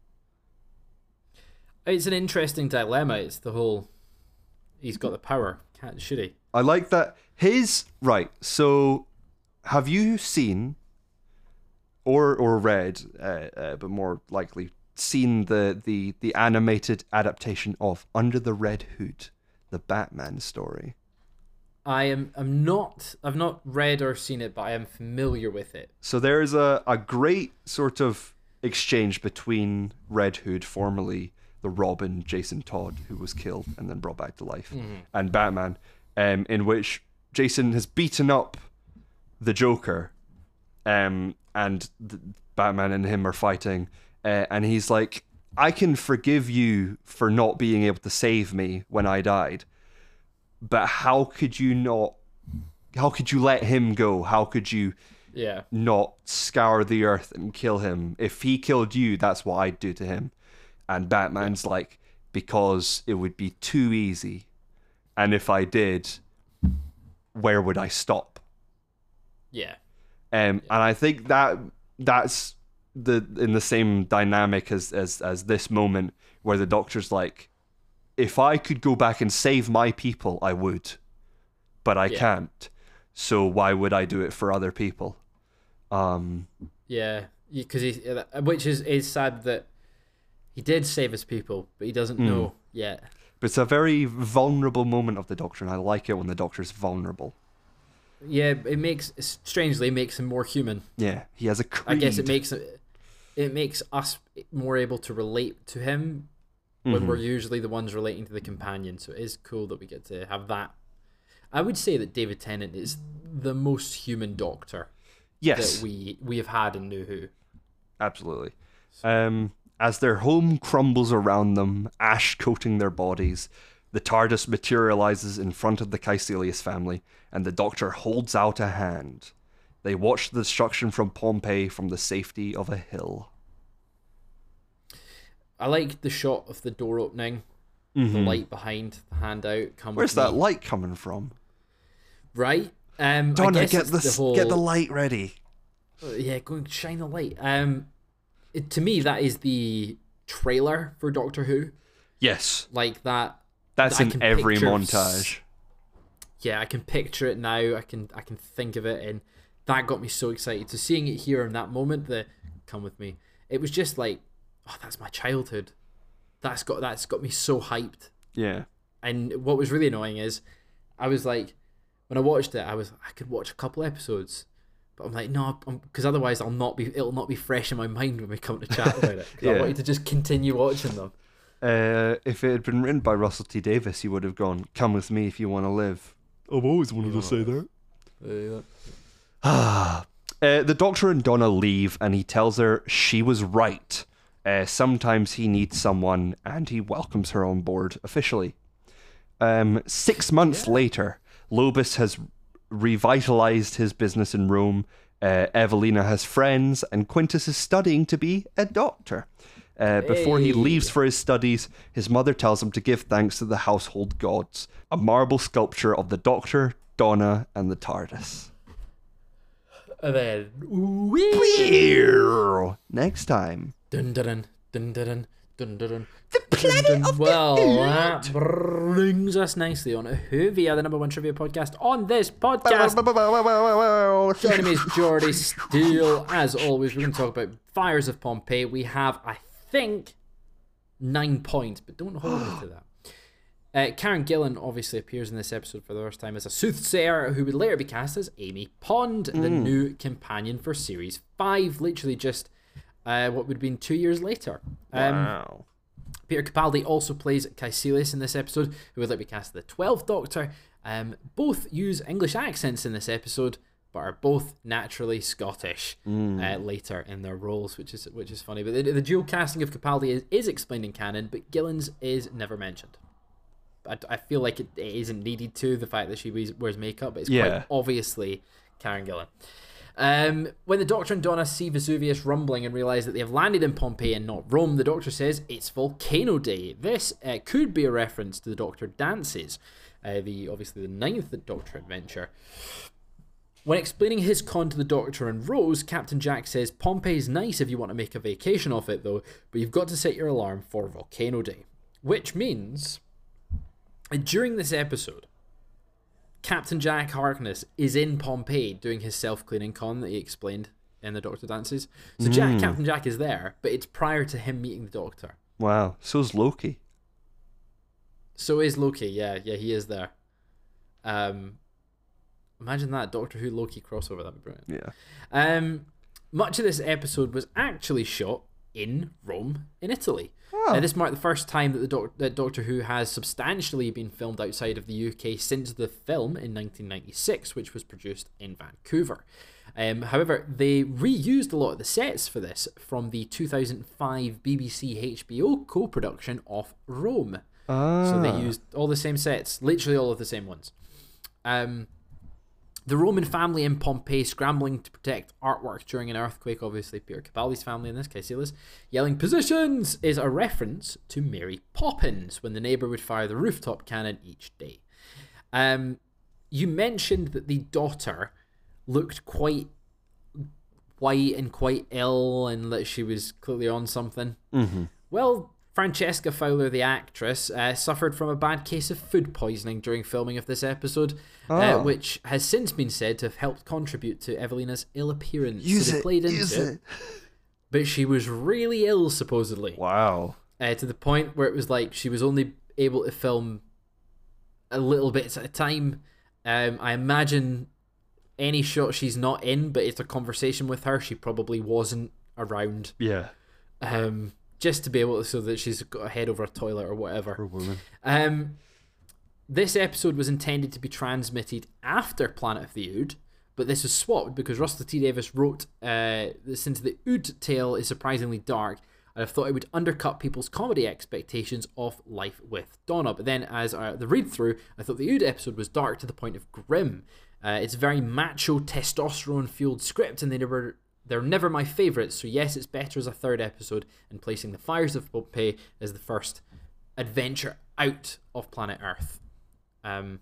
It's an interesting dilemma. It's the whole. He's got the power. Can't should he? I like that. His right. So, have you seen, or or read, uh, uh, but more likely seen the the the animated adaptation of Under the Red Hood, the Batman story? I am. I'm not. I've not read or seen it, but I am familiar with it. So there is a a great sort of exchange between Red Hood, formerly the Robin Jason Todd, who was killed and then brought back to life, and Batman, um, in which Jason has beaten up the Joker, um, and the, Batman and him are fighting, uh, and he's like, "I can forgive you for not being able to save me when I died, but how could you not? How could you let him go? How could you?" Yeah. not scour the earth and kill him. If he killed you, that's what I'd do to him. And Batman's like, because it would be too easy. And if I did, where would I stop? Yeah. Um, and I think that that's the in the same dynamic as, as as this moment where the doctor's like, if I could go back and save my people, I would, but I Yeah. can't. So why would I do it for other people? Um, Yeah. Because he, which is is sad that he did save his people, but he doesn't know yet. But it's a very vulnerable moment of the Doctor, and I like it when the Doctor's vulnerable. Yeah. It makes strangely it makes him more human. Yeah, he has a creed. I guess it makes it makes us more able to relate to him when Mm-hmm. we're usually the ones relating to the companion. So it is cool that we get to have that. I would say that David Tennant is the most human Doctor yes, that we we have had in New Who. absolutely. Um, as their home crumbles around them, ash coating their bodies, the TARDIS materializes in front of the Caecilius family, and the Doctor holds out a hand. They watch the destruction from Pompeii from the safety of a hill. I like the shot of the door opening, the light behind, the handout. Come Mm-hmm. Where's that me. light coming from? Right. Um, Donna, get the, the whole get the light ready. yeah, go and shine the light. Um, it, to me, that is the trailer for Doctor Who. Yes, Like that. that's I in every picture montage. yeah, I can picture it now. I can I can think of it, and that got me so excited. So seeing it here in that moment, the come with me, it was just like, oh, that's my childhood. That's got that's got me so hyped. Yeah. And what was really annoying is, I was like, when I watched it, I was I could watch a couple episodes, but I'm like, no, because otherwise I'll not be it'll not be fresh in my mind when we come to chat about it. Yeah. I wanted to just continue watching them. Uh, if it had been written by Russell T Davies, he would have gone, "Come with me if you want to live." I've always wanted to say that. Yeah. Uh, the Doctor and Donna leave, and he tells her she was right. Uh, sometimes he needs someone, and he welcomes her on board officially. Um, six months later, Lobus has revitalized his business in Rome. Uh, Evelina has friends, and Quintus is studying to be a doctor. Uh, before he leaves for his studies, his mother tells him to give thanks to the household gods a marble sculpture of the Doctor, Donna, and the TARDIS. And then, wee! Next time. Dun dun dun dun dun Dun, dun, dun. The planet of well, that brings us nicely on Whovia, the number one trivia podcast on this podcast. Joining me is Geordie Steele. As always, we're going to talk about Fires of Pompeii. We have, I think, nine points, but don't hold me to that. Uh, Karen Gillan obviously appears in this episode for the first time as a soothsayer who would later be cast as Amy Pond, the new companion for Series 5, literally just uh, what would have been two years later. Um, wow. Peter Capaldi also plays Caecilius in this episode, who would like be cast as the Twelfth Doctor. Um, both use English accents in this episode, but are both naturally Scottish uh, later in their roles, which is which is funny. But the, the dual casting of Capaldi is, is explained in canon, but Gillan's is never mentioned. I, I feel like it, it isn't needed to the fact that she wears, wears makeup, but it's Yeah. quite obviously Karen Gillan. Um, when the Doctor and Donna see Vesuvius rumbling and realize that they have landed in Pompeii and not Rome, the Doctor says it's Volcano Day. This uh, could be a reference to the Doctor dances, uh, the obviously the ninth Doctor adventure. When explaining his con to the Doctor and Rose, Captain Jack says Pompeii's nice if you want to make a vacation of it, though, but you've got to set your alarm for Volcano Day, which means uh, during this episode, Captain Jack Harkness is in Pompeii doing his self cleaning con that he explained in the Doctor Dances. So Jack, Captain Jack is there, but it's prior to him meeting the Doctor. Wow. So's Loki. So is Loki, yeah, yeah, he is there. Um, imagine that Doctor Who Loki crossover, that'd be brilliant. Yeah. Um, much of this episode was actually shot in Rome, in Italy. Oh. Uh, this marked the first time that the doc- that Doctor Who has substantially been filmed outside of the UK since the film in 1996, which was produced in Vancouver. Um, however, they reused a lot of the sets for this from the 2005 BBC HBO co-production of Rome. Ah. So they used all the same sets, literally all of the same ones. Um, the Roman family in Pompeii scrambling to protect artwork during an earthquake, obviously Peter Capaldi's family in this, case, Caecilius, yelling positions is a reference to Mary Poppins when the neighbour would fire the rooftop cannon each day. Um, you mentioned that the daughter looked quite white and quite ill and that she was clearly on something. Mm-hmm. Well, Francesca Fowler, the actress, uh, suffered from a bad case of food poisoning during filming of this episode, uh, Oh. which has since been said to have helped contribute to Evelina's ill appearance. Use so it. played Use it, it. but she was really ill, supposedly, Wow. uh, to the point where it was like she was only able to film a little bits at a time. Um, I imagine any shot she's not in, but it's a conversation with her, she probably wasn't around Yeah. um, just to be able to, so that she's got a head over a toilet or whatever. Um, this episode was intended to be transmitted after Planet of the Ood, but this was swapped because Russell T Davies wrote uh, since the Ood tale is surprisingly dark. I thought it would undercut people's comedy expectations of Life with Donna. But then, as uh, the read through, I thought the Ood episode was dark to the point of grim. Uh, it's a very macho, testosterone fueled script, and they were they're never my favourites. So yes, it's better as a third episode, and placing the Fires of Pompeii as the first adventure out of planet Earth. Um,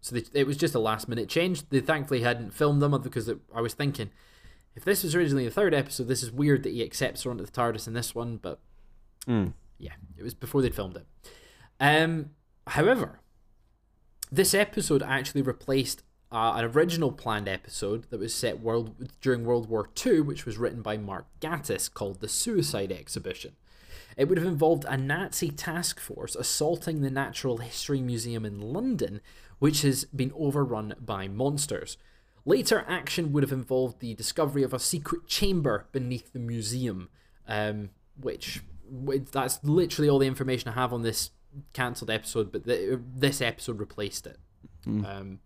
so they, it was just a last minute change. They thankfully hadn't filmed them because it, I was thinking, if this was originally the third episode, this is weird that he accepts her onto the TARDIS in this one, but Mm. yeah, it was before they'd filmed it. Um, however, this episode actually replaced uh, an original planned episode that was set world during World War II, which was written by Mark Gatiss, called the Suicide Exhibition. It would have involved a Nazi task force assaulting the Natural History Museum in London, which has been overrun by monsters. Later action would have involved the discovery of a secret chamber beneath the museum, um, which that's literally all the information I have on this cancelled episode. But this episode replaced it. Um,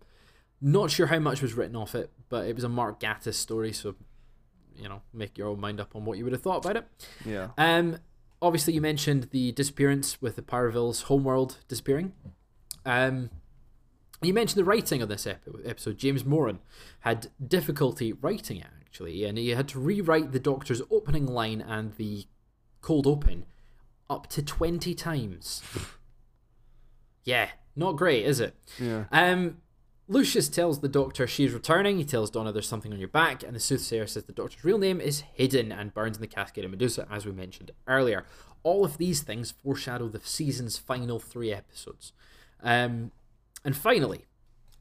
not sure how much was written off it, but it was a Mark Gatiss story, so you know, make your own mind up on what you would have thought about it. Yeah. Um, obviously, you mentioned the disappearance with the Pyroviles' homeworld disappearing. Um, you mentioned the writing of this epi- episode. James Moran had difficulty writing it, actually, and he had to rewrite the Doctor's opening line and the cold open up to 20 times. yeah, not great, is it? Yeah. Um, Lucius tells the doctor she's returning. He tells Donna there's something on your back, and the soothsayer says the doctor's real name is hidden and burns in the cascade of Medusa, as we mentioned earlier. All of these things foreshadow the season's final three episodes. Um, and finally,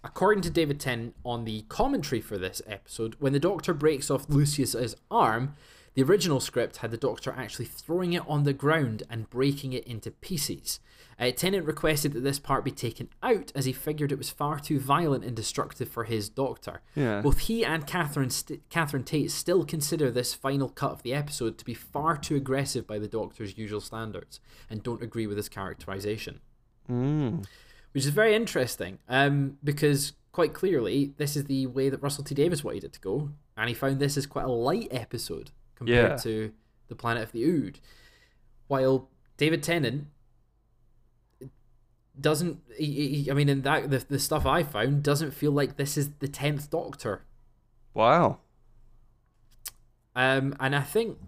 according to David Tennant on the commentary for this episode, when the doctor breaks off Lucius's arm, the original script had the doctor actually throwing it on the ground and breaking it into pieces. Uh, Tennant requested that this part be taken out as he figured it was far too violent and destructive for his doctor. Yeah. Both he and Catherine, St- Catherine Tate still consider this final cut of the episode to be far too aggressive by the doctor's usual standards and don't agree with his characterization Mm. which is very interesting um, because quite clearly this is the way that Russell T Davies wanted it to go, and he found this as quite a light episode compared Yeah. to the Planet of the Ood, while David Tennant doesn't. He, he, I mean, in that the, the stuff I found doesn't feel like this is the tenth Doctor, Wow. um, and I think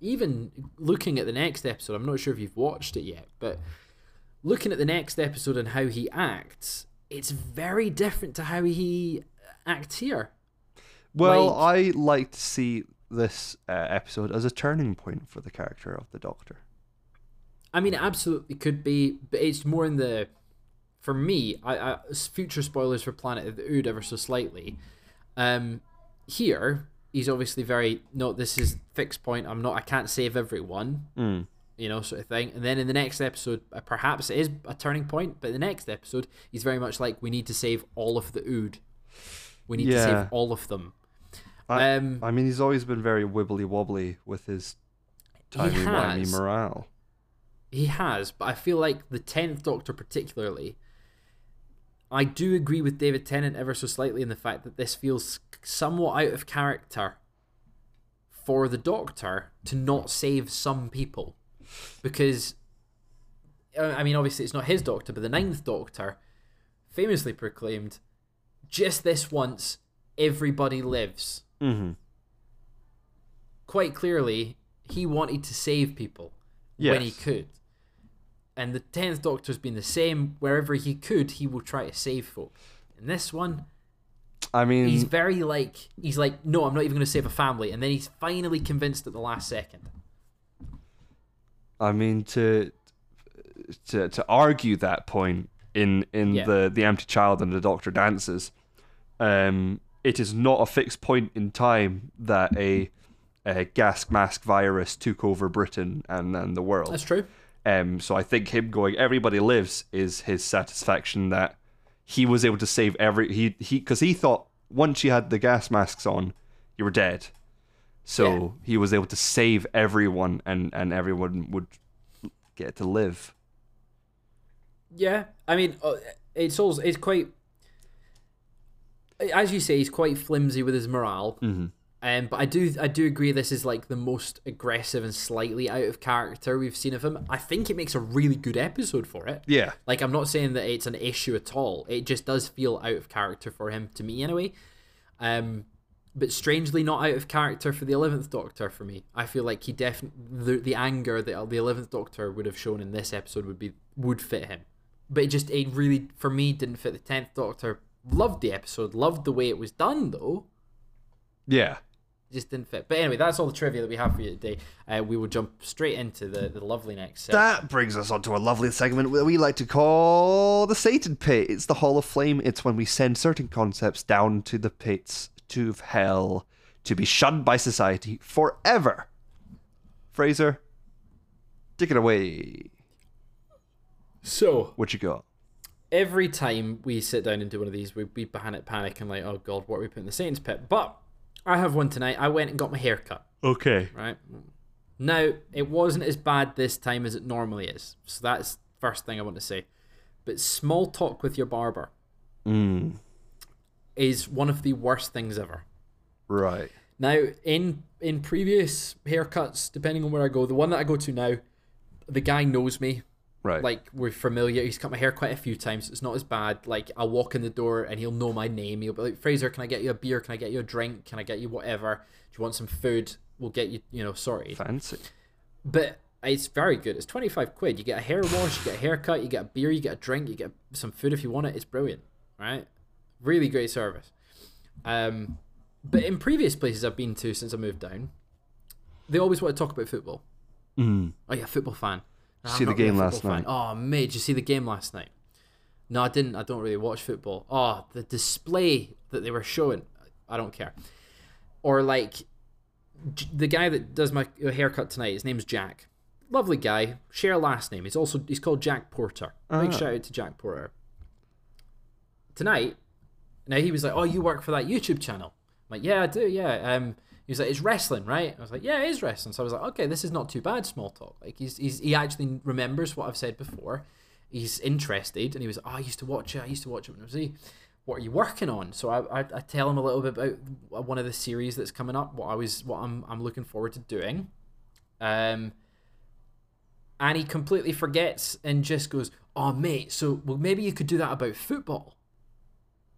even looking at the next episode, I'm not sure if you've watched it yet, but looking at the next episode and how he acts, it's very different to how he acts here. Well, Like- I like to see this uh, episode as a turning point for the character of the Doctor. I mean, it absolutely could be, but it's more in the. For me, I, I future spoilers for Planet of the Ood ever so slightly. Um, here he's obviously very no. This is fixed point. I'm not. I can't save everyone. Mm. you know, sort of thing. And then in the next episode, uh, perhaps it is a turning point, but the next episode, he's very much like, we need to save all of the Ood. We need to save all of them. I, Um, I mean, he's always been very wibbly wobbly with his timey wimey morale. He has, but I feel like the 10th Doctor, particularly, I do agree with David Tennant ever so slightly in the fact that this feels somewhat out of character for the Doctor to not save some people. Because, uh, I mean, obviously it's not his Doctor, but the Ninth Doctor famously proclaimed, just this once, everybody lives. Mm-hmm. Quite clearly, he wanted to save people when he could. And the tenth Doctor's been the same. Wherever he could, he will try to save folk. In this one, I mean, he's very like he's like, no, I'm not even going to save a family. And then he's finally convinced at the last second. I mean to to to argue that point in in Yeah. the the empty child and the doctor dances, um, it is not a fixed point in time that a, a gas mask virus took over Britain and and the world. That's true. Um, so I think him going everybody lives is his satisfaction that he was able to save every he he because he thought once you had the gas masks on, you were dead. So Yeah. he was able to save everyone, and and everyone would get to live. Yeah, I mean, uh, it's also it's quite, as you say, he's quite flimsy with his morale. Mm-hmm. Um, but I do I do agree this is like the most aggressive and slightly out of character we've seen of him. I think it makes a really good episode for it. Yeah, Like I'm not saying that it's an issue at all. It just does feel out of character for him to me anyway. Um, but strangely not out of character for the Eleventh Doctor for me. I feel like he definitely the, the anger that the Eleventh Doctor would have shown in this episode would be would fit him. But it just it really for me didn't fit the Tenth Doctor. Loved the episode, loved the way it was done though. yeah. Just didn't fit. But anyway, that's all the trivia that we have for you today. Uh, we will jump straight into the, the lovely next. That brings us on to a lovely segment that we like to call the Satan Pit. It's the Hall of Flame. It's when we send certain concepts down to the pits to hell to be shunned by society forever. Fraser, take it away. So What you got? every time we sit down and do one of these, we we panic, panic, and like, oh god, what are we putting in the Satan's pit? But I have one tonight. I went and got my hair cut. Okay. Right now, it wasn't as bad this time as it normally is. So that's first thing I want to say. But small talk with your barber Mm, is one of the worst things ever. right. Now, in in previous haircuts, depending on where I go, the one that I go to now, the guy knows me. Right. Like we're familiar. He's cut my hair quite a few times. It's not as bad. Like I'll walk in the door and he'll know my name. He'll be like, Fraser, can I get you a beer? Can I get you a drink? Can I get you whatever? Do you want some food? We'll get you, you know, sorted. fancy. But it's very good. It's twenty five quid. You get a hair wash, you get a haircut, you get a beer, you get a drink, you get some food if you want it. It's brilliant, right? Really great service. Um, but in previous places I've been to since I moved down, they always want to talk about football. Mm. Oh yeah, football fan. No, See the game last football fan. night? Oh mate, did you see the game last night? No, I didn't. I don't really watch football. Oh, the display that they were showing, I don't care. Or like the guy that does my haircut tonight. His name's Jack. Lovely guy. Share a last name. He's also he's called Jack Porter. Big Ah. shout out to Jack Porter. Tonight, now he was like, "Oh, you work for that YouTube channel?" I'm like, "Yeah, I do. Yeah." Um, he was like, "It's wrestling, right?" I was like, "Yeah, it is wrestling." So I was like, "Okay, this is not too bad." Small talk. Like he's, he's he actually remembers what I've said before. He's interested, and he was, "Oh, I used to watch it. I used to watch it when I was a." What are you working on? So I, I, I tell him a little bit about one of the series that's coming up. What I was, what I'm, I'm looking forward to doing. Um, and he completely forgets and just goes, "Oh, mate, so well maybe you could do that about football."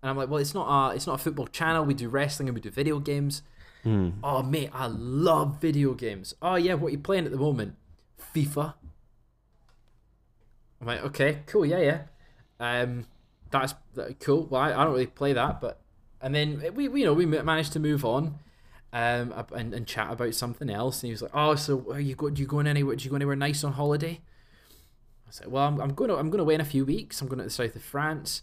And I'm like, "Well, it's not a it's not a football channel. We do wrestling and we do video games." Oh, mate, I love video games. Oh yeah, what are you playing at the moment? FIFA. I'm like, okay, cool, yeah, yeah. Um, that's that- cool. Well, I, I don't really play that, but and then we, we you know we managed to move on, um, and, and chat about something else. And he was like, oh, so are you go? Do you going anywhere? Do you go anywhere nice on holiday? I said, well, I'm, I'm going to I'm going away in a few weeks. I'm going to the south of France.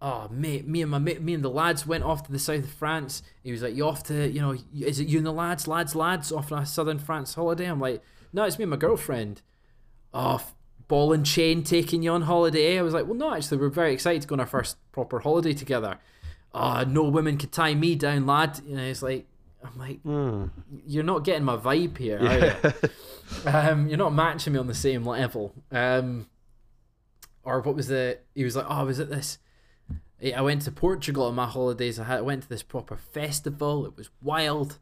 Oh, mate, me and my mate, me and the lads went off to the south of France. He was like, "You off to, you know, is it you and the lads, lads, lads, off on a southern France holiday?" I'm like, "No, it's me and my girlfriend." Oh, ball and chain taking you on holiday. I was like, "Well, no, actually, we're very excited to go on our first proper holiday together." Oh, no women could tie me down, lad. You know, it's like, I'm like, you're not getting my vibe here. are you? um, you're not matching me on the same level. Um, or what was the? He was like, oh, was it this? I went to Portugal on my holidays. I, went to this proper festival. It was wild.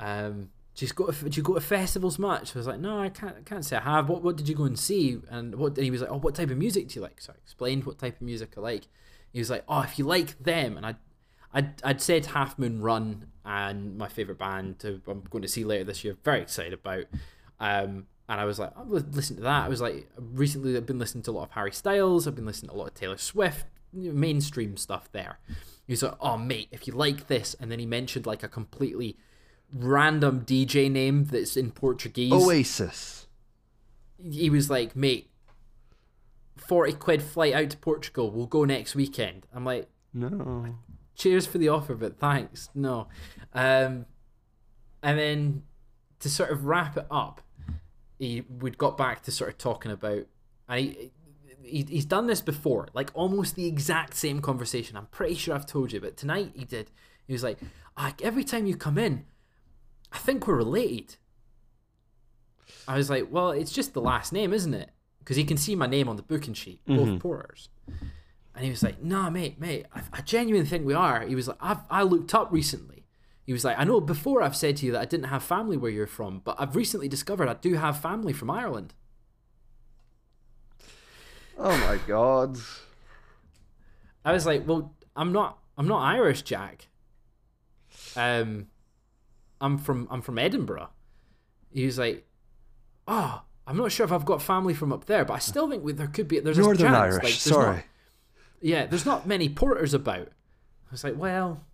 Um, do you go do you go to festivals much? I was like, no, I can't. I can't say I have. What What did you go and see? And what? And he was like, oh, what type of music do you like? So I explained what type of music I like. He was like, oh, if you like them, and I, I'd, I'd said Half Moon Run and my favorite band to, I'm going to see later this year. Very excited about. Um, and I was like, I'm gonna listen to that. I was like, recently I've been listening to a lot of Harry Styles. I've been listening to a lot of Taylor Swift, mainstream stuff there. He was like, oh mate, if you like this, and then he mentioned like a completely random DJ name that's in Portuguese. Oasis. He was like, mate, forty quid flight out to Portugal. We'll go next weekend. I'm like, No. cheers for the offer, but thanks. No. Um, and then to sort of wrap it up, he we'd got back to sort of talking about, and he, he he's done this before, like almost the exact same conversation. I'm pretty sure I've told you, but tonight he did. He was like, "Ah, every time you come in, I think we're related. I was like, well, it's just the last name, isn't it? Because he can see my name on the booking sheet, both porters. And he was like, nah, mate, mate, I, I genuinely think we are. He was like, I've, I looked up recently. He was like, I know before I've said to you that I didn't have family where you're from, but I've recently discovered I do have family from Ireland. Oh my god. I was like, well, I'm not, I'm not Irish, Jack. Um, I'm from, I'm from Edinburgh. He was like, oh, I'm not sure if I've got family from up there, but I still think we- there could be. There's a Northern chance. Irish. Like, there's sorry. not- yeah, there's not many porters about. I was like, well,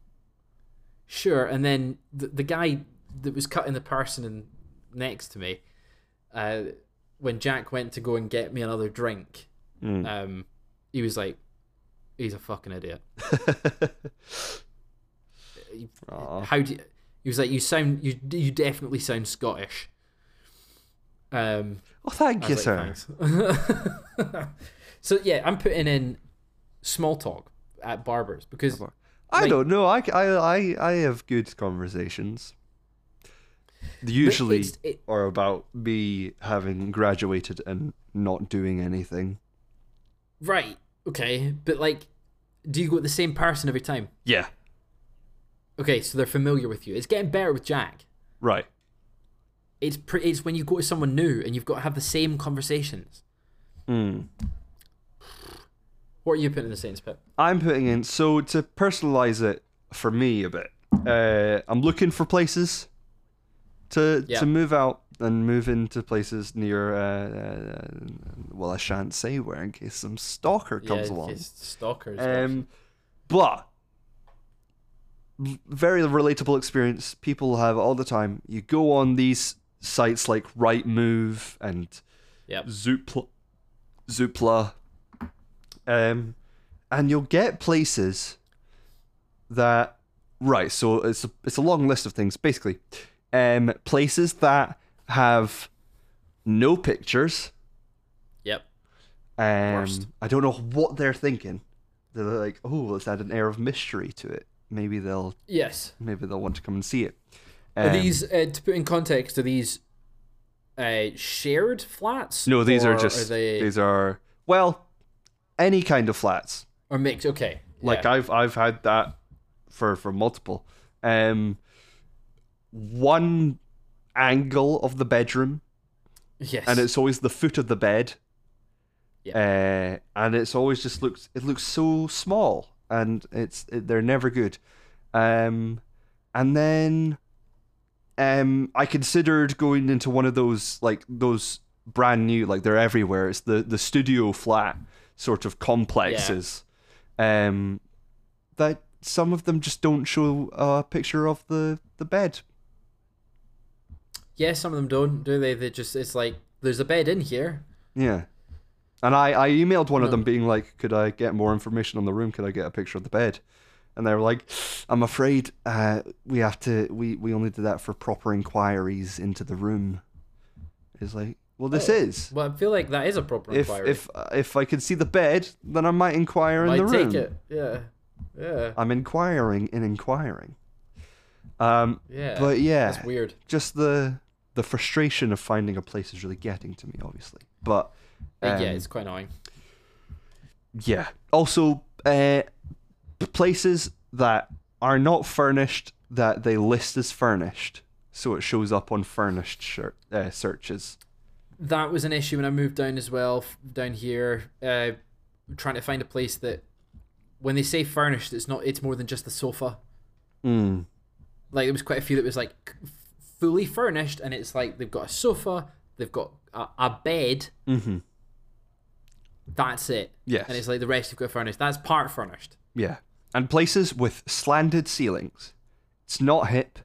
sure. And then the, the guy that was cutting the person in, next to me, uh, when Jack went to go and get me another drink, Mm. um, he was like, he's a fucking idiot. How do you, he was like, you sound, you you definitely sound Scottish. Um, Oh, thank you, was sir. so yeah, I'm putting in small talk at barbers because I like- don't know. I, I, I, I have good conversations. Usually it- are about me having graduated and not doing anything. Right, okay, but like, do you go with the same person every time? Yeah. Okay, so they're familiar with you. It's getting better with Jack. Right. It's pre- it's when you go to someone new and you've got to have the same conversations. Hmm. What are you putting in the Satan's Pit? I'm putting in so to personalize it for me a bit. Uh, I'm looking for places to Yeah. to move out and move into places near. Uh, uh, well, I shan't say where in case some stalker comes yeah, along. stalkers. Um, but very relatable experience people have all the time. You go on these sites like Rightmove and Yep. Zoopla, Zoopla, um, and you'll get places that right. So it's a, it's a long list of things. Basically, um, places that have no pictures. Yep. Um, Worst. I don't know what they're thinking. They're like, oh, let's add an air of mystery to it. Maybe they'll Yes. maybe they'll want to come and see it. Are Um, these uh, to put in context? Are these uh, shared flats? No, these are just they these are well, any kind of flats. or mixed? Okay. Like yeah. I've I've had that for for multiple. Um, one angle of the bedroom, yes. and it's always the foot of the bed. Yeah. Uh, and it's always just looks it looks so small, and it's it, they're never good. Um, and then, um, I considered going into one of those like those brand new like they're everywhere. It's the the studio flat sort of complexes. Um, that some of them just don't show a picture of the the bed. Yeah, some of them don't, do they? They just it's like there's a bed in here. Yeah. And I, I emailed one of them being like, could I get more information on the room? Could I get a picture of the bed? And they were like, I'm afraid uh, we have to, we, we only do that for proper inquiries into the room. It's like, well, this Oh, is. Well, I feel like that is a proper If, inquiry. if, if I could see the bed, then I might inquire in Might the room. take it. Yeah. Yeah. I'm inquiring in inquiring. Um, Yeah. but yeah, That's weird. just the the frustration of finding a place is really getting to me, obviously. But yeah, um, it's quite annoying. Yeah. Also, uh, places that are not furnished that they list as furnished, so it shows up on furnished shir- uh, searches. That was an issue when I moved down as well, down here, uh, trying to find a place that, when they say furnished, it's not. It's more than just the sofa. Mm. Like there was quite a few that was like fully furnished, and it's like they've got a sofa, they've got a, a bed. Mm-hmm. That's it. Yes. And it's like the rest you've got furnished. That's part furnished. Yeah. And places with slanted ceilings. It's not hip.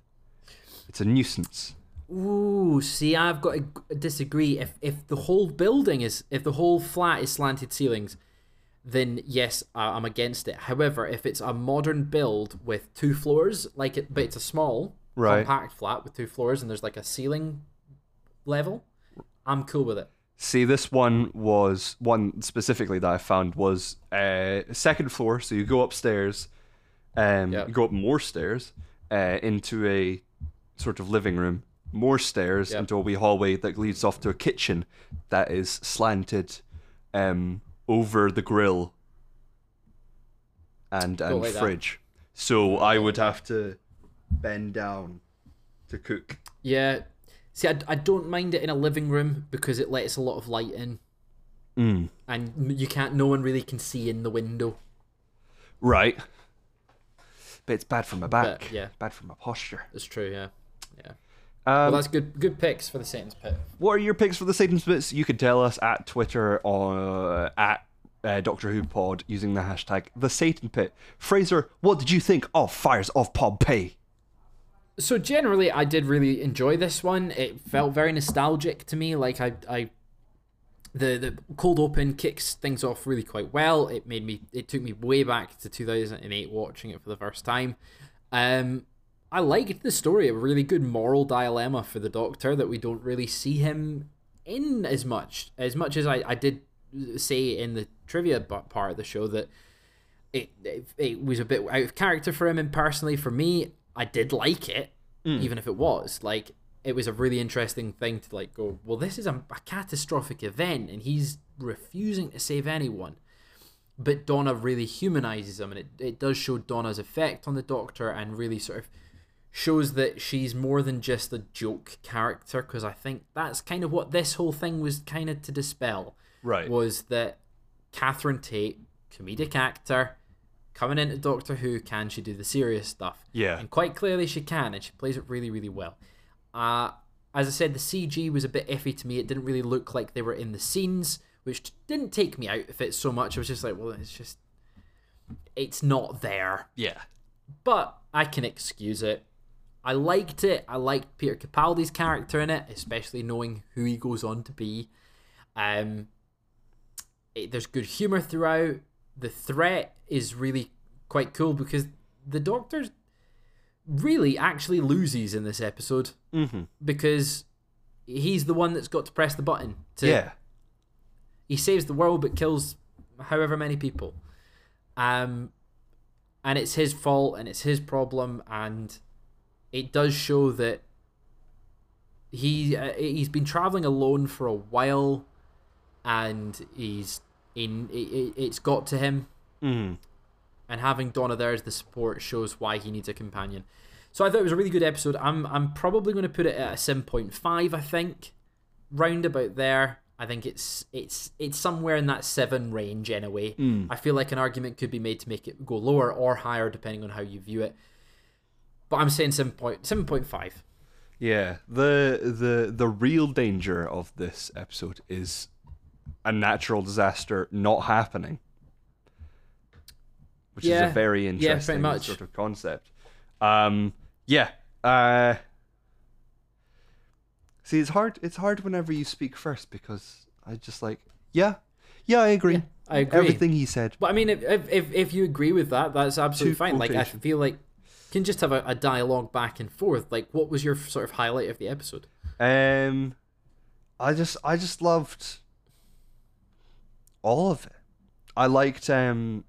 It's a nuisance. Ooh, see, I've got to disagree. If if the whole building is, if the whole flat is slanted ceilings, then yes, I'm against it. However, if it's a modern build with two floors, like it, but it's a small, Right. compact flat with two floors, and there's like a ceiling level, I'm cool with it. See, this one was one specifically that I found was uh, second floor. So you go upstairs, um, Yeah. you go up more stairs uh, into a sort of living room, more stairs Yeah. into a wee hallway that leads off to a kitchen that is slanted um, over the grill and and like that. fridge. So I would have to bend down to cook. Yeah. See, I, I don't mind it in a living room because it lets a lot of light in, Mm. and you can't. No one really can see in the window. Right. But it's bad for my back. But, yeah. Bad for my posture. It's true. Yeah. Yeah. Um, Well, that's good. Good picks for the Satan's Pit. what are your picks for the Satan's Bits? You can tell us at Twitter or at uh, Doctor Who Pod using the hashtag the Satan Pit. Fraser, what did you think of Fires of Pompeii? So generally, I did really enjoy this one. It felt very nostalgic to me. Like I, I, the the cold open kicks things off really quite well. It made me. It took me way back to 2008 watching it for the first time. Um, I liked the story. A really good moral dilemma for the Doctor that we don't really see him in as much. As much as I, I did say in the trivia part of the show that it, it it was a bit out of character for him and personally for me I did like it hmm. even if it was. Like it was a really interesting thing to like go well this is a, a catastrophic event and he's refusing to save anyone. But Donna really humanizes him and it, it does show Donna's effect on the doctor and really sort of shows that she's more than just a joke character because I think that's kind of what this whole thing was kind of to dispel Right. was that Catherine Tate, comedic actor, coming into Doctor Who, can she do the serious stuff? Yeah. And quite clearly she can, and she plays it really, really well. Uh, as I said, the CG was a bit iffy to me. It didn't really look like they were in the scenes, which didn't take me out of it so much. I was just like, well, it's just, it's not there. Yeah. but I can excuse it. I liked it. I liked Peter Capaldi's character in it, especially knowing who he goes on to be. Um, it, there's good humor throughout. The threat is really quite cool because the Doctor really actually loses in this episode Mm-hmm. because he's the one that's got to press the button. To, Yeah. he saves the world but kills however many people. Um, and it's his fault and it's his problem, and it does show that he uh, he's been traveling alone for a while, and he's in. It, it- it's got to him, Mm-hmm. and having Donna there as the support shows why he needs a companion. So I thought it was a really good episode. I'm I'm probably going to put it at a seven point five. I think, round about there. I think it's it's it's somewhere in that seven range anyway. I feel like an argument could be made to make it go lower or higher depending on how you view it. But I'm saying seven point seven point five. Yeah, the the the real danger of this episode is a natural disaster not happening, which is a very yeah, interesting much. sort of concept. Um, yeah. Uh, see, it's hard. It's hard whenever you speak first because I just like, yeah, yeah, I agree. Yeah, I agree. Everything he said. But I mean, if if if, you agree with that, that's absolutely fine. Like I feel like can just have a, a dialogue back and forth. Like, what was your sort of highlight of the episode? Um, I just I just loved all of it. I liked um,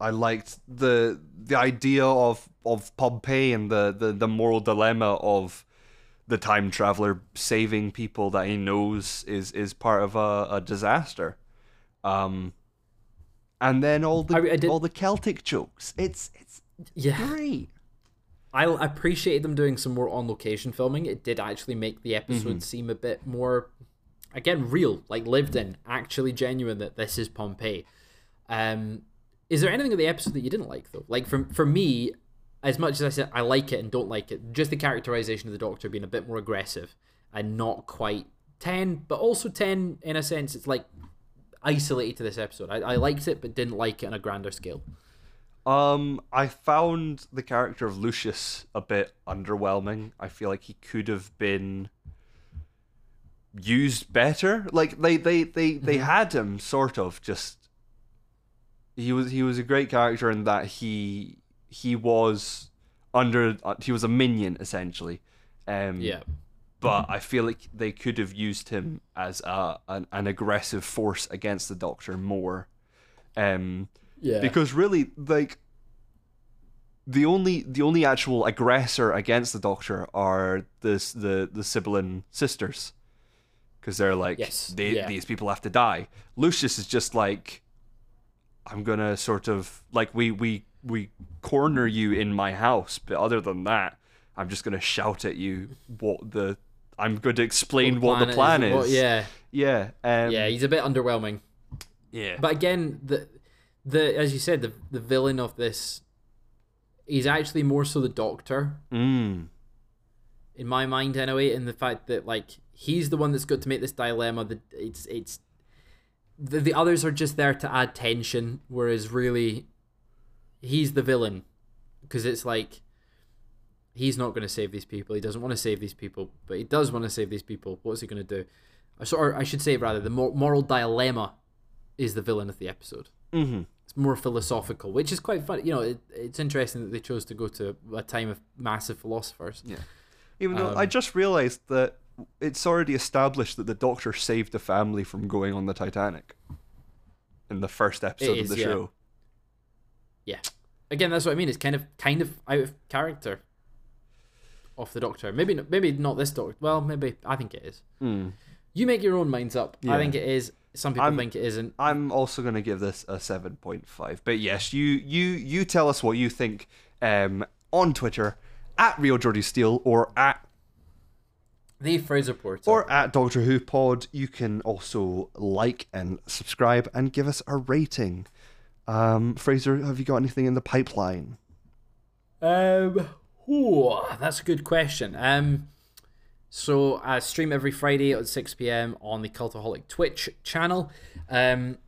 I liked the the idea of of Pompeii and the the, the moral dilemma of the time traveler saving people that he knows is is part of a, a disaster. Um, and then all the I- I did- all the Celtic jokes. It's it's Yeah, great. I appreciated them doing some more on location filming. It did actually make the episode seem a bit more, again, real, like lived in, actually genuine. That this is Pompeii. Um, is there anything in the episode that you didn't like though? Like for for me, as much as I said I like it and don't like it, just the characterization of the Doctor being a bit more aggressive and not quite ten, but also ten in a sense. It's like isolated to this episode. I, I liked it, but didn't like it on a grander scale. Um, I found the character of Lucius a bit underwhelming. I feel like he could have been used better. Like they they they they had him sort of just. He was he was a great character in that he he was under uh, he was a minion essentially. Um, Yeah. but I feel like they could have used him as a an, an aggressive force against the Doctor more. Um, Yeah. because really like the only the only actual aggressor against the doctor are this the the Sibylline sisters because they're like Yes, they, yeah. these people have to die lucius is just like i'm gonna sort of like we we we corner you in my house but other than that i'm just gonna shout at you what the i'm going to explain what the plan is, what- yeah. yeah um, Yeah, he's a bit underwhelming. yeah But again, the the as you said, the the villain of this is actually more so the Doctor mm. in my mind, anyway. In the fact that like he's the one that's got to make this dilemma. That it's it's the the others are just there to add tension, whereas really he's the villain because it's like he's not going to save these people. He doesn't want to save these people, but he does want to save these people. What's he going to do? Or I should say rather, the mor- moral dilemma is the villain of the episode. hmm It's more philosophical, which is quite fun. You know, it, it's interesting that they chose to go to a time of massive philosophers. Yeah. Even though I Um, just realized that it's already established that the Doctor saved the family from going on the Titanic in the first episode is, of the yeah. show. Yeah. Again, that's what I mean. It's kind of kind of out of character of the Doctor. Maybe not, maybe not this Doctor. Well, maybe I think it is. Hmm. You make your own minds up. I think it is. Some people I'm- think it isn't. I'm also going to give this a 7.5. But yes, you you you tell us what you think um, on Twitter at Real Geordie Steele or at The Fraser Porter. or at Doctor Who Pod. You can also like and subscribe and give us a rating. Um, Fraser, have you got anything in the pipeline? Um, ooh, that's a good question. Um, so I stream every Friday at 6 p.m. on the Cultaholic Twitch channel. Um,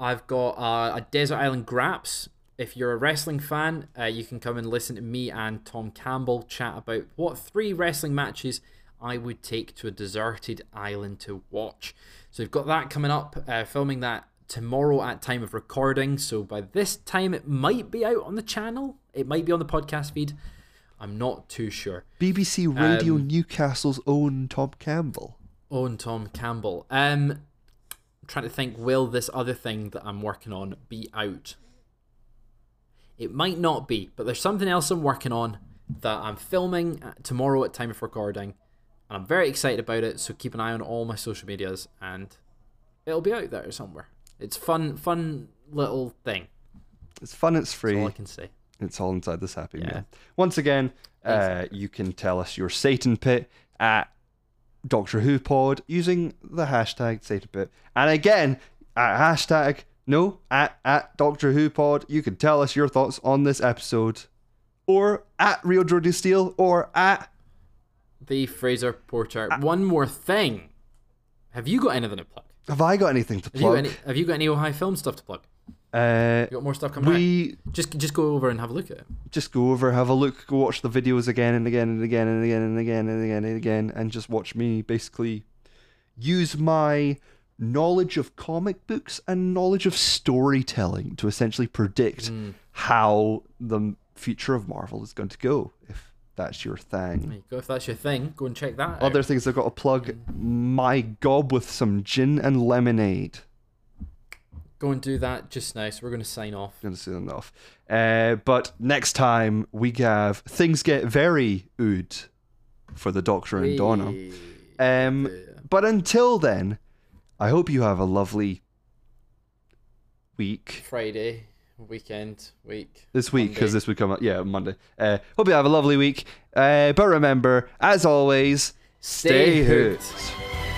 I've got uh, a Desert Island Graps if you're a wrestling fan, uh, you can come and listen to me and Tom Campbell chat about what three wrestling matches I would take to a deserted island to watch. So we've got that coming up, uh, filming that tomorrow at time of recording. So by this time, it might be out on the channel. It might be on the podcast feed. I'm not too sure. BBC Radio Um, Newcastle's own Tom Campbell. Owen Tom Campbell. Um, I'm trying to think, will this other thing that I'm working on be out? It might not be, but there's something else I'm working on that I'm filming tomorrow at time of recording, and I'm very excited about it. So keep an eye on all my social medias, and it'll be out there somewhere. It's fun, fun little thing. It's fun, it's That's free. all I can say. It's all inside this happy Yeah. meal. Once again, uh, you can tell us your Satan pit at Doctor Who Pod using the hashtag Satan pit. And again, at hashtag no at at Doctor Who Pod, you can tell us your thoughts on this episode, or at Real Geordie Steele, or at The Fraser Porter. One more thing. Have you got anything to plug? Have I got anything to Have you, plug? any, have you got any Ohio film stuff to plug? uh, You got more stuff coming out? we Just just go over and have a look at it. just go over, have a look, go watch the videos again and again and again and again and again and again and again, and just watch me basically use my knowledge of comic books and knowledge of storytelling to essentially predict Mm. how the future of Marvel is going to go, if that's your There thing. you go. If that's your thing, go and check that out. Other things I've got to plug my gob with some gin and lemonade. Go and do that just now. So we're going to sign off. Gonna say enough. Uh, but next time we have things get very ood for the Doctor and Donna. Um, Yeah. but until then, I hope you have a lovely week Friday, weekend, week. this week because this would come out yeah Monday. Uh, hope you have a lovely week. Uh, but remember, as always, stay, Stay hooked. hooked.